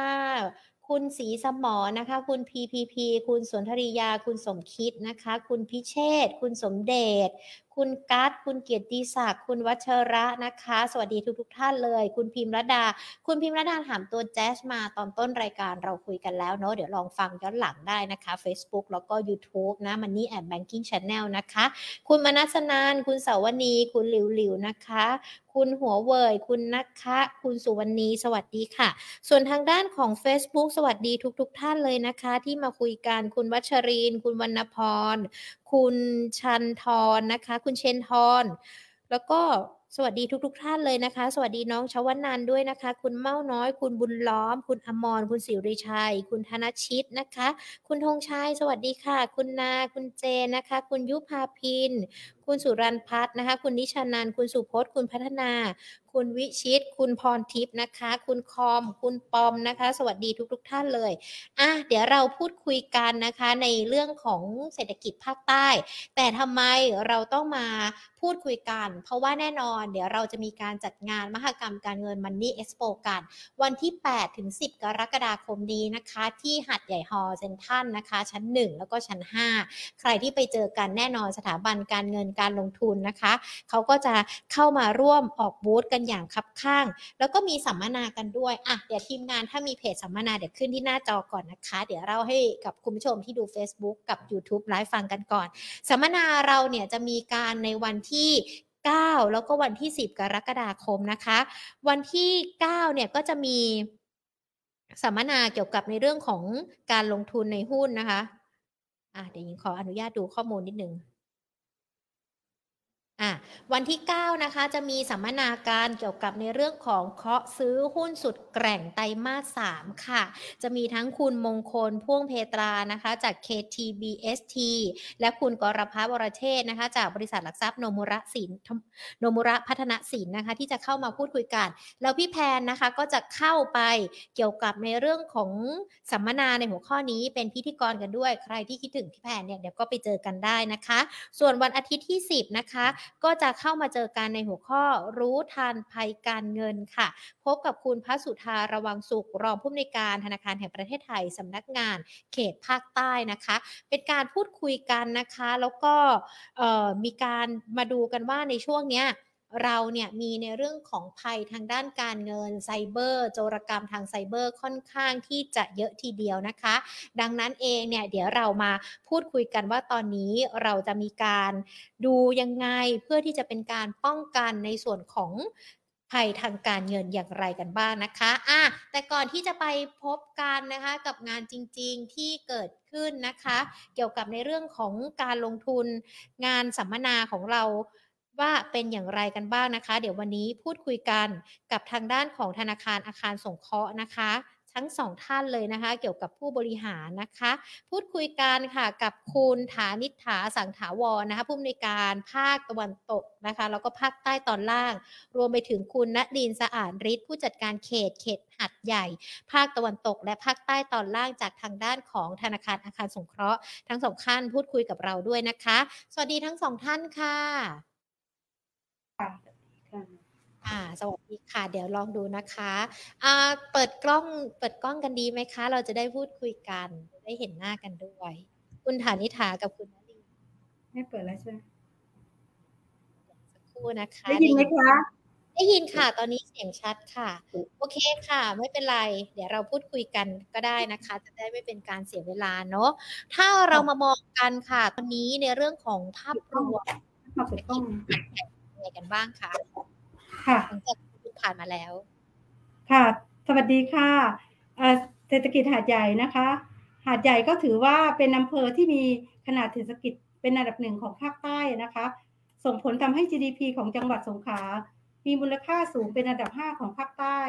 คุณศรีสมอนะคะ คุณ PPP คุณสนธริยา คุณสมคิดนะคะ คุณพิเชษ คุณสมเดช คุณกัตคุณเกียรติศักดิ์คุณวัชระนะคะ สวัสดีทุกทท่านเลย คุณพิมรดา คุณพิมรดาถามตัวแจ๊สมาตอนต้นรายการเราคุยกันแล้วเนาะเดี๋ยวลองฟังย้อนหลังได้นะคะ Facebook แล้วก็ YouTube นะ Money and Banking Channel นะคะ คุณมนัสนาน คุณเสาวนีคุณหลิวหลิวนะคะ คุณหัวเว่ยคุณนะคะ คุณสุวรรณีสวัสดีค่ะ ส่วนทางด้านของ Facebook สวัสดีทุกๆทท่านเลยนะคะ ที่มาคุยกันคุณวัชริน คุณวรรณพร คุณชันทรนะคะคุณเชนทรแล้วก็สวัสดีทุกๆทท่านเลยนะคะ สวัสดีน้องชวนันด้วยนะคะ คุณเม้าน้อย คุณบุญล้อม คุณอมร คุณสิริชัย คุณธนชิตนะคะ คุณธงชัย สวัสดีค่ะ คุณนา คุณเจนนะคะ คุณยุพาพินคุณสุรันพัฒน์นะคะ คุณนิชานันคุณสุพจน์ คุณพัฒนา คุณวิชิต คุณพรทิพย์นะคะ คุณคอม คุณปอมนะคะ สวัสดีทุก ๆทท่านเลย อะ เดี๋ยวเราพูดคุยกันนะคะในเรื่องของเศรษฐกิจภาคใต้ แต่ทำไมเราต้องมาพูดคุยกัน เพราะว่าแน่นอน เดี๋ยวเราจะมีการจัดงานมหกรรมการเงิน Money Expo กัน วันที่8ถึง10 กรกฎาคมนี้นะคะ ที่หัดใหญ่ฮอลเซ็นทรัลนะคะ ชั้น 1 แล้วก็ชั้น 5 ใครที่ไปเจอกันแน่นอนสถาบันการเงินการลงทุนนะคะ เขาก็จะเข้ามาร่วมออกบูธกันอย่างคับข้าง แล้วก็มีสัมมนากันด้วยอะเดี๋ยวทีมงานถ้ามีเพจสัมมนาเดี๋ยวขึ้นที่หน้าจอก่อนนะคะ เดี๋ยวเราให้กับคุณผู้ชมที่ดู Facebook กับ YouTube ไลฟ์ฟังกันก่อน สัมมนาเราเนี่ยจะมีการในวันที่ 9 แล้วก็วันที่ 10 กรกฎาคมนะคะ วันที่ 9 เนี่ยก็จะมีสัมมนาเกี่ยวกับในเรื่องของการลงทุนในหุ้นนะคะ อะเดี๋ยวหญิงขออนุญาตดูข้อมูลนิดนึง อะวันที่ 9 นะคะ จะมีสัมมนาการเกี่ยวกับในเรื่องของเคาะซื้อหุ้นสุดแกร่งไตรมาส 3 ค่ะ จะมีทั้งคุณมงคลพ่วงเพตรานะคะ จาก KTBST และคุณกรพัฒวรเชษฐ์นะคะ จากบริษัทหลักทรัพย์โนมุระสินโนมุระพัฒนสินนะคะ ที่จะเข้ามาพูดคุยกัน แล้วพี่แพนนะคะก็จะเข้าไปเกี่ยวกับในเรื่องของสัมมนาในหัวข้อนี้เป็นพิธีกรกันด้วย ใครที่คิดถึงพี่แพนเนี่ยเดี๋ยวก็ไปเจอกันได้นะคะ ส่วนวันอาทิตย์ที่ 10 นะคะก็จะเข้ามาเจอกันในหัวข้อรู้ทันภัยการเงินค่ะ พบกับคุณพระสุธาระวังสุข รองผู้อำนวยการธนาคารแห่งประเทศไทยสำนักงานเขตภาคใต้นะคะ เป็นการพูดคุยกันนะคะ แล้วก็มีการมาดูกันว่าในช่วงเนี้ย เราเนี่ยมีในเรื่องของภัยทางด้านการเงินไซเบอร์ โจรกรรมทางไซเบอร์ค่อนข้างที่จะเยอะทีเดียวนะคะ ดังนั้นเองเนี่ยเดี๋ยวเรามาพูดคุยกันว่าตอนนี้เราจะมีการดูยังไงเพื่อที่จะเป็นการป้องกันในส่วนของภัยทางการเงินอย่างไรกันบ้างนะคะอะแต่ก่อนที่จะไปพบกันนะคะกับงานจริงๆที่เกิดขึ้นนะคะ เกี่ยวกับในเรื่องของการลงทุนงานสัมมนาของเรา ว่าเป็นอย่างไรกันบ้างนะคะ เดี๋ยววันนี้พูดคุยกันกับทางด้านของธนาคารอาคารสงเคราะห์นะคะทั้งสองท่านเลยนะคะ เกี่ยวกับผู้บริหารนะคะ พูดคุยกันค่ะกับคุณฐานิฐาสังถาวรนะคะผู้อำนวยการภาคตะวันตกนะคะ แล้วก็ภาคใต้ตอนล่าง รวมไปถึงคุณณดินสะอาดฤทธิ์ผู้จัดการเขตเขตหัดใหญ่ ภาคตะวันตก และภาคใต้ตอนล่างจากทางด้านของธนาคารอาคารสงเคราะห์ ทั้งสองท่านพูดคุยกับเราด้วยนะคะ สวัสดีทั้งสองท่านค่ะ ค่ะค่ะอ่าสวัสดีค่ะ เดี๋ยวลองดูนะคะอ่าเปิดกล้องเปิดกล้องกันดีไหมคะ เราจะได้พูดคุยกันได้เห็นหน้ากันด้วย คุณฐานิฐากับคุณนลินไม่เปิดแล้วใช่ไหมสักครู่รู่นะคะได้ยินไหมคะได้ยินค่ะ ตอนนี้เสียงชัดค่ะ โอเคค่ะ ไม่เป็นไร เดี๋ยวเราพูดคุยกันก็ได้นะคะ จะได้ไม่เป็นการเสียเวลาเนาะถ้าเรามามองกันค่ะ ตอนนี้ในเรื่องของภาพรวม มาเปิดกล้องยังไงกันบ้างคะค่ะหลังจากที่ผ่านมาแล้ว ค่ะ สวัสดีค่ะเอ่อเศรษฐกิจหาดใหญ่นะคะ หาดใหญ่ก็ถือว่าเป็นอำเภอที่มีขนาดเศรษฐกิจเป็นอันดับหนึ่งของภาคใต้นะคะ ส่งผลทำให้ GDP ของจังหวัดสงขลา มีมูลค่าสูงเป็นอันดับ 5 ของภาคใต้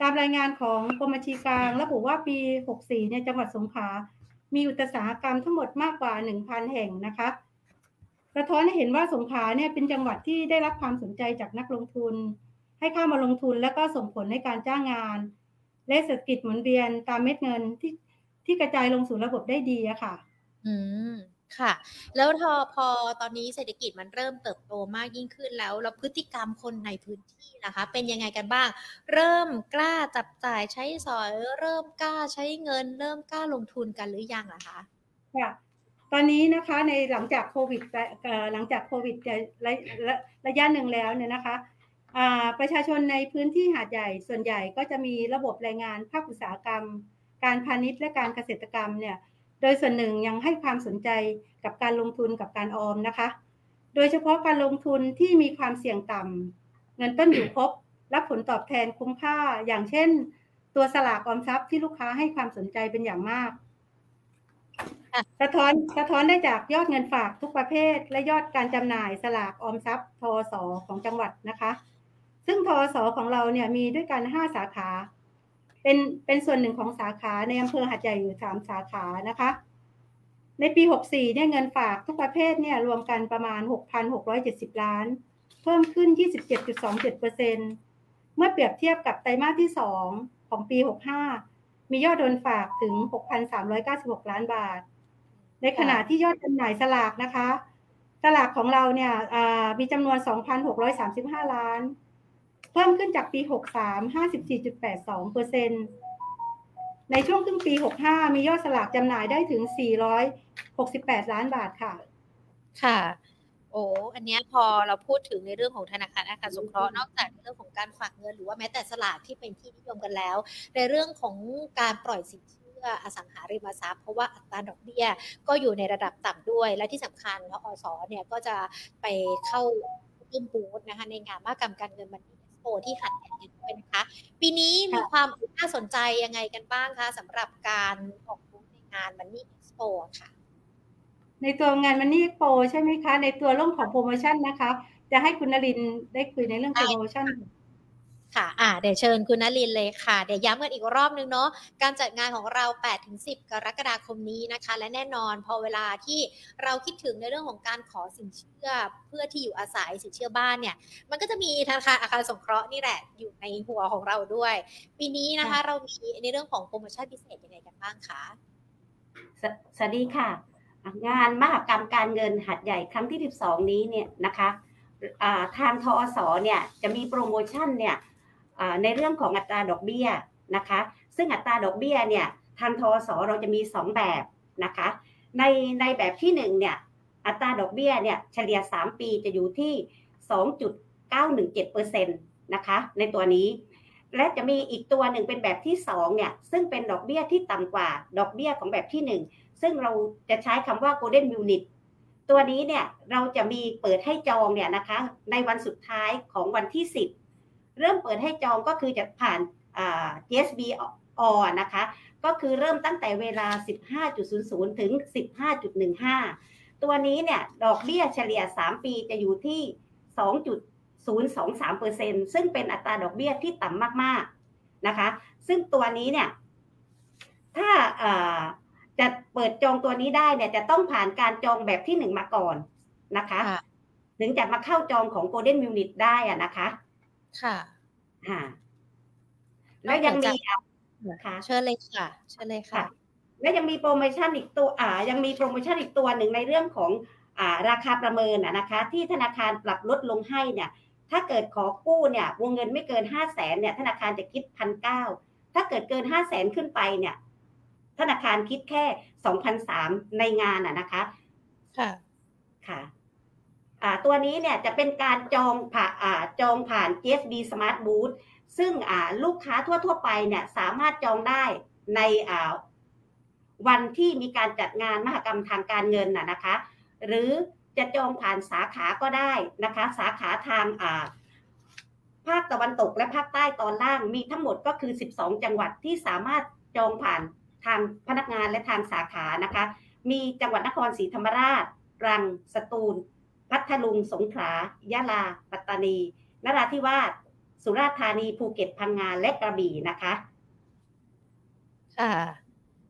ตามรายงานของกรมบัญชีกลางระบุว่าปี 64 ในจังหวัดสงขลา มีอุตสาหกรรมทั้งหมดมากกว่า 1,000 แห่งนะคะ สะท้อนให้เห็นว่าสงขลาเนี่ยเป็นจังหวัดที่ได้รับความสนใจจากนักลงทุน ให้เข้ามาลงทุนแล้วก็ส่งผลในการจ้างงาน และเศรษฐกิจหมุนเวียนตามเม็ดเงินที่ที่กระจายลงสู่ระบบได้ดีอะค่ะ อืมค่ะ แล้วพอพอตอนนี้เศรษฐกิจมันเริ่มเติบโตมากยิ่งขึ้นแล้ว แล้วพฤติกรรมคนในพื้นที่นะคะ เป็นยังไงกันบ้าง เริ่มกล้าจับจ่ายใช้สอย เริ่มกล้าใช้เงิน เริ่มกล้าลงทุนกันหรือยังอะคะค่ะ ตอนนี้นะคะในหลังจากโควิดหลังจากโควิดระระระยะหนึ่งแล้วเนี่ยนะคะประชาชนในพื้นที่หาดใหญ่ส่วนใหญ่ก็จะมีระบบแรงงานภาคอุตสาหกรรม การพาณิชย์และการเกษตรกรรมเนี่ยโดยส่วนหนึ่งยังให้ความสนใจกับการลงทุนกับการออมนะคะ โดยเฉพาะการลงทุนที่มีความเสี่ยงต่ำเงินต้นอยู่ครบรับผลตอบแทนคุ้มค่า อย่างเช่น ตัวสลากออมทรัพย์ที่ลูกค้าให้ความสนใจเป็นอย่างมาก สะท้อนสะท้อนได้จากยอดเงินฝากทุกประเภท และยอดการจำหน่ายสลากออมทรัพย์ทอสอของจังหวัดนะคะ ซึ่งทอสอของเราเนี่ยมีด้วยกันห้าสาขา เป็นเป็นส่วนหนึ่งของสาขาในอำเภอหัดใหญ่อยู่สามสาขานะคะ ในปี 64เนี่ยเงินฝากทุกประเภทเนี่ยรวมกันประมาณ 6,670 ล้าน เพิ่มขึ้น 27.27%เมื่อเปรียบเทียบกับไตรมาสที่ 2 ของปี 65 มียอดโดนฝากถึง 6,396 ล้านบาท ในขณะที่ยอดจำหน่ายสลากนะคะ สลากของเราเนี่ยมีจำนวน 2,635 ล้าน เพิ่มขึ้นจากปี 63 54.82เปอร์เซ็นต์ในช่วงครึ่งปี 65 มียอดสลากจำหน่ายได้ถึง 468 ล้านบาทค่ะ ค่ะ อ้อันนี้พอเราพูดถึงในเรื่องของธนาคารอาคารสงเคราะห์นอกจากเรื่องของการฝากเงิน หรือว่าแม้แต่สลากที่เป็นที่นิยมกันแล้ว ในเรื่องของการปล่อยสินเชื่ออสังหาริมทรัพย์เพราะว่าอัตราดอกเบี้ยก็อยู่ในระดับต่ำด้วย และที่สำคัญทอสเนี่ยก็จะไปเข้าร่วมบูธนะคะในงานมากรรมการเงินมันนี่โที่หัดใหญ่กันด้วยนะคะ ปีนี้มีความน่าสนใจยังไงกันบ้างคะสำหรับการออกบูธในงานมันนี่เอ็กซ์โปค่ะ ในตัวงานมันนี่โปรใช่ไหมคะ ในตัวเรื่องของโปรโมชั่นนะคะ จะให้คุณนรินทร์ได้คุยในเรื่องโปรโมชั่นค่ะอ่าเดี๋ยวเชิญคุณนลินเลยค่ะ เดี๋ยวย้ำกันอีกรอบนึงเนาะ การจัดงานของเรา 8-10 กรกฎาคมนี้นะคะ และแน่นอนพอเวลาที่เราคิดถึงในเรื่องของการขอสินเชื่อเพื่อที่อยู่อาศัยสินเชื่อบ้านเนี่ย มันก็จะมีธนาคารอาคารสงเคราะห์นี่แหละอยู่ในหัวของเราด้วย ปีนี้นะคะ เรามีในเรื่องของโปรโมชั่นพิเศษยังไงกันบ้างคะสสวัสดีค่ะ งานมหกรรมการเงินหัดใหญ่ครั้งที่ 12 นี้เนี่ยนะคะทางทอสเนี่ยจะมีโปรโมชั่นเนี่ยในเรื่องของอัตราดอกเบี้ยนะคะซึ่งอัตราดอกเบี้ยเนี่ยทางทอสเราจะมี 2 แบบนะคะในในแบบที่1เนี่ยอัตราดอกเบี้ยเนี่ยเฉลี่ย 3 ปีจะอยู่ที่ 2.917%นะคะในตัวนี้และจะมีอีกตัวหนึ่งเป็นแบบที่2เนี่ยซึ่งเป็นดอกเบี้ยที่ต่ำกว่าดอกเบี้ยของแบบที่ 1 ซึ่งเราจะใช้คำว่า golden unit ตัวนี้เนี่ยเราจะมีเปิดให้จองเนี่ยนะคะในวันสุดท้ายของวันที่ 10 เริ่มเปิดให้จองก็คือจะผ่านอ่า GSB อนะคะ ก็คือเริ่มตั้งแต่เวลา 15.00 ถึง 15.15 ตัวนี้เนี่ยดอกเบี้ยเฉลี่ย 3 ปีจะอยู่ที่ 2.023%ซึ่งเป็นอัตราดอกเบี้ยที่ต่ำมากๆนะคะ ซึ่งตัวนี้เนี่ยถ้า จะเปิดจองตัวนี้ได้เนี่ยจะต้องผ่านการจองแบบที่หนึ่งมาก่อนนะคะค่ะถึงจะมาเข้าจองของ Golden Unit ได้อะนะคะ ค่ะอ่าแล้วยังมีอะค่ะเชิญเลยค่ะ เชิญเลยค่ะค่ะและยังมีโปรโมชั่นอีกตัวอ่า ยังมีโปรโมชั่นอีกตัวหนึ่งในเรื่องของอ่าราคาประเมินอะนะคะ ที่ธนาคารปรับลดลงให้เนี่ย ถ้าเกิดขอกู้เนี่ยวงเงินไม่เกินห้าแสนเนี่ย ธนาคารจะคิดพันเก้าถ้าเกิดเกินห้าแสนขึ้นไปเนี่ย ธนาคารคิดแค่สองพันสามในงานอะนะคะ ค่ะ ค่ะอ่าตัวนี้เนี่ยจะเป็นการจองผ่านอ่าจองผ่าน GSB Smart Booth ซึ่งอ่าลูกค้าทั่ว ๆ ไปเนี่ยสามารถจองได้ในอ่าวันที่มีการจัดงานมหกรรมทางการเงินน่ะนะคะ หรือจะจองผ่านสาขาก็ได้นะคะ สาขาทางอ่าภาคตะวันตกและภาคใต้ตอนล่างมีทั้งหมดก็คือ 12 จังหวัดที่สามารถจองผ่าน ทางพนักงานและทางสาขานะคะ มีจังหวัดนครศรีธรรมราชตรังสตูล พัทลุงสงขลายะลา ปัตตานีนราธิวาสสุราษฎร์ธานีภูเก็ตพังงาและกระบี่นะคะค่ะ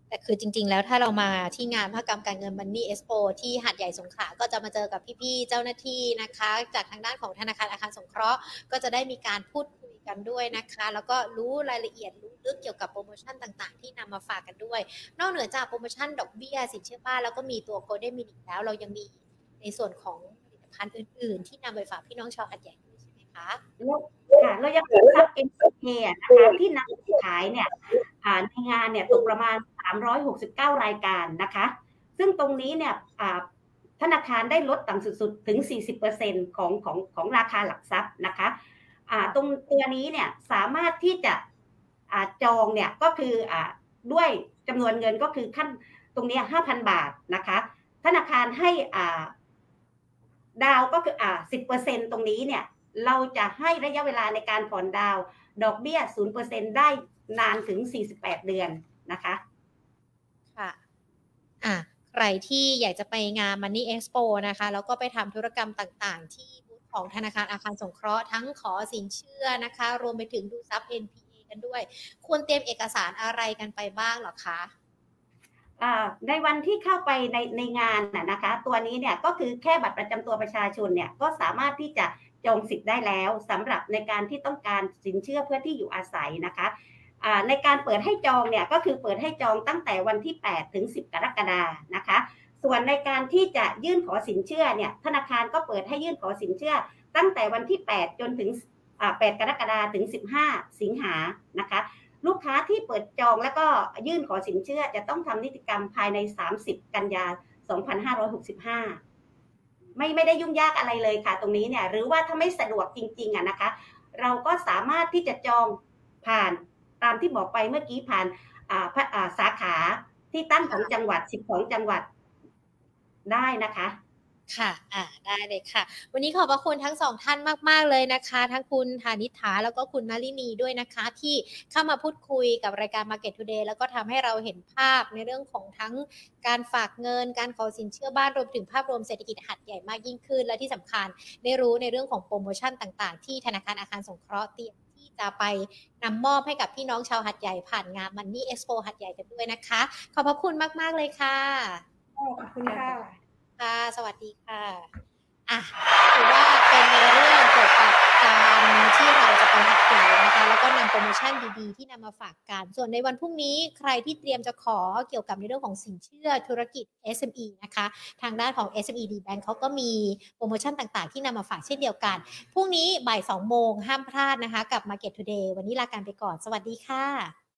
แต่คือจริง ๆ แล้วถ้าเรามาที่งานมหกรรมการเงิน Money Expo ที่หาดใหญ่สงขลาก็จะมาเจอกับพี่ ๆ เจ้าหน้าที่นะคะ จากทางด้านของธนาคารอาคารสงเคราะห์ ก็จะได้มีการพูดคุย กันด้วยนะคะ แล้วก็รู้รายละเอียดรู้ลึกเกี่ยวกับโปรโมชั่นต่างๆ ที่นำมาฝากกันด้วย นอกเหนือจากโปรโมชั่นดอกเบี้ยสินเชื่อบ้านแล้วก็มีตัวโกลเด้นมินิแล้วเรายังมีในส่วนของผลิตภัณฑ์อื่น ๆ ที่นำไปฝากพี่น้องชาวหาดใหญ่ด้วยใช่ไหมคะแล้วค่ะเรายังมีซับ MCK อะนะคะที่นำขายเนี่ยในงานเนี่ยตกประมาณ 369 รายการนะคะ ซึ่งตรงนี้เนี่ยธนาคารได้ลดต่ำสุดๆ ถึง 40%ของของของราคาหลักทรัพย์นะคะ ตรงตัวนี้เนี่ยสามารถที่จะอ่าจองเนี่ยก็คืออ่าด้วยจำนวนเงินก็คือขั้นตรงนี้ห้าพันบาทนะคะ ธนาคารให้อ่าดาวก็คืออ่าสิบเปอร์เซ็นตรงนี้เนี่ยเราจะให้ระยะเวลาในการผ่อนดาว ดอกเบี้ย0%ได้นานถึง48เดือนนะคะ ค่ะ อะ ใครที่อยากจะไปงาน Money Expo นะคะ แล้วก็ไปทำธุรกรรมต่างๆที่ ของธนาคารอาคารสงเคราะห์ทั้งขอสินเชื่อนะคะ รวมไปถึงดูซับ NPA กันด้วย ควรเตรียมเอกสารอะไรกันไปบ้างหรอคะในวันที่เข้าไปในในงานน่ะนะคะ ตัวนี้เนี่ยก็คือแค่บัตรประจำตัวประชาชนเนี่ยก็สามารถที่จะจองสิทธิ์ได้แล้วสำหรับในการที่ต้องการสินเชื่อเพื่อที่อยู่อาศัยนะคะในการเปิดให้จองเนี่ยก็คือเปิดให้จองตั้งแต่วันที่ 8 ถึง 10 กรกฎานะคะ ส่วนในการที่จะยื่นขอสินเชื่อเนี่ยธนาคารก็เปิดให้ยื่นขอสินเชื่อ ตั้งแต่วันที่ 8 จนถึง 8 กรกฎาคมถึง 15 สิงหานะคะ ลูกค้าที่เปิดจองแล้วก็ยื่นขอสินเชื่อ จะต้องทำนิติกรรมภายใน 30 กันยา 2565 ไม่ไม่ได้ยุ่งยากอะไรเลยค่ะ ตรงนี้เนี่ยหรือว่าถ้าไม่สะดวกจริงๆอะนะคะ เราก็สามารถที่จะจองผ่านตามที่บอกไปเมื่อกี้ผ่านสาขาที่ตั้งของจังหวัด 12 จังหวัด ได้นะคะค่ะ อ่า ได้เลยค่ะ วันนี้ขอบพระคุณทั้งสองท่านมาก ๆ เลยนะคะ ทั้งคุณธานิฐาแล้วก็คุณนารินีด้วยนะคะ ที่เข้ามาพูดคุยกับรายการ Market Today แล้วก็ทำให้เราเห็นภาพในเรื่องของทั้งการฝากเงิน การขอสินเชื่อบ้านรวมถึงภาพรวมเศรษฐกิจหัดใหญ่มากยิ่งขึ้น และที่สำคัญได้รู้ในเรื่องของโปรโมชั่นต่าง ๆ ที่ธนาคารอาคารสงเคราะห์เตรียมที่จะไปนำมอบให้กับพี่น้องชาวหัดใหญ่ผ่านงาน Money Expo หัดใหญ่กันด้วยนะคะ ขอบพระคุณมาก ๆ เลยค่ะ ขอบคุณค่ะค่ะ สวัสดีค่ะ อะถือว่าเป็นในเรื่องเกี่ยวกับการที่เราจะไปหัดใหญ่นะคะ แล้วก็นำโปรโมชั่นดีๆ ที่นำมาฝากกัน ส่วนในวันพรุ่งนี้ใครที่เตรียมจะขอเกี่ยวกับในเรื่องของสินเชื่อธุรกิจ SME นะคะ ทางด้านของ SME D Bank เขาก็มีโปรโมชั่นต่างๆ ที่นำมาฝากเช่นเดียวกัน พรุ่งนี้บ่าย2โมงห้ามพลาดนะคะ กับ Market Today วันนี้ลากันไปก่อน สวัสดีค่ะ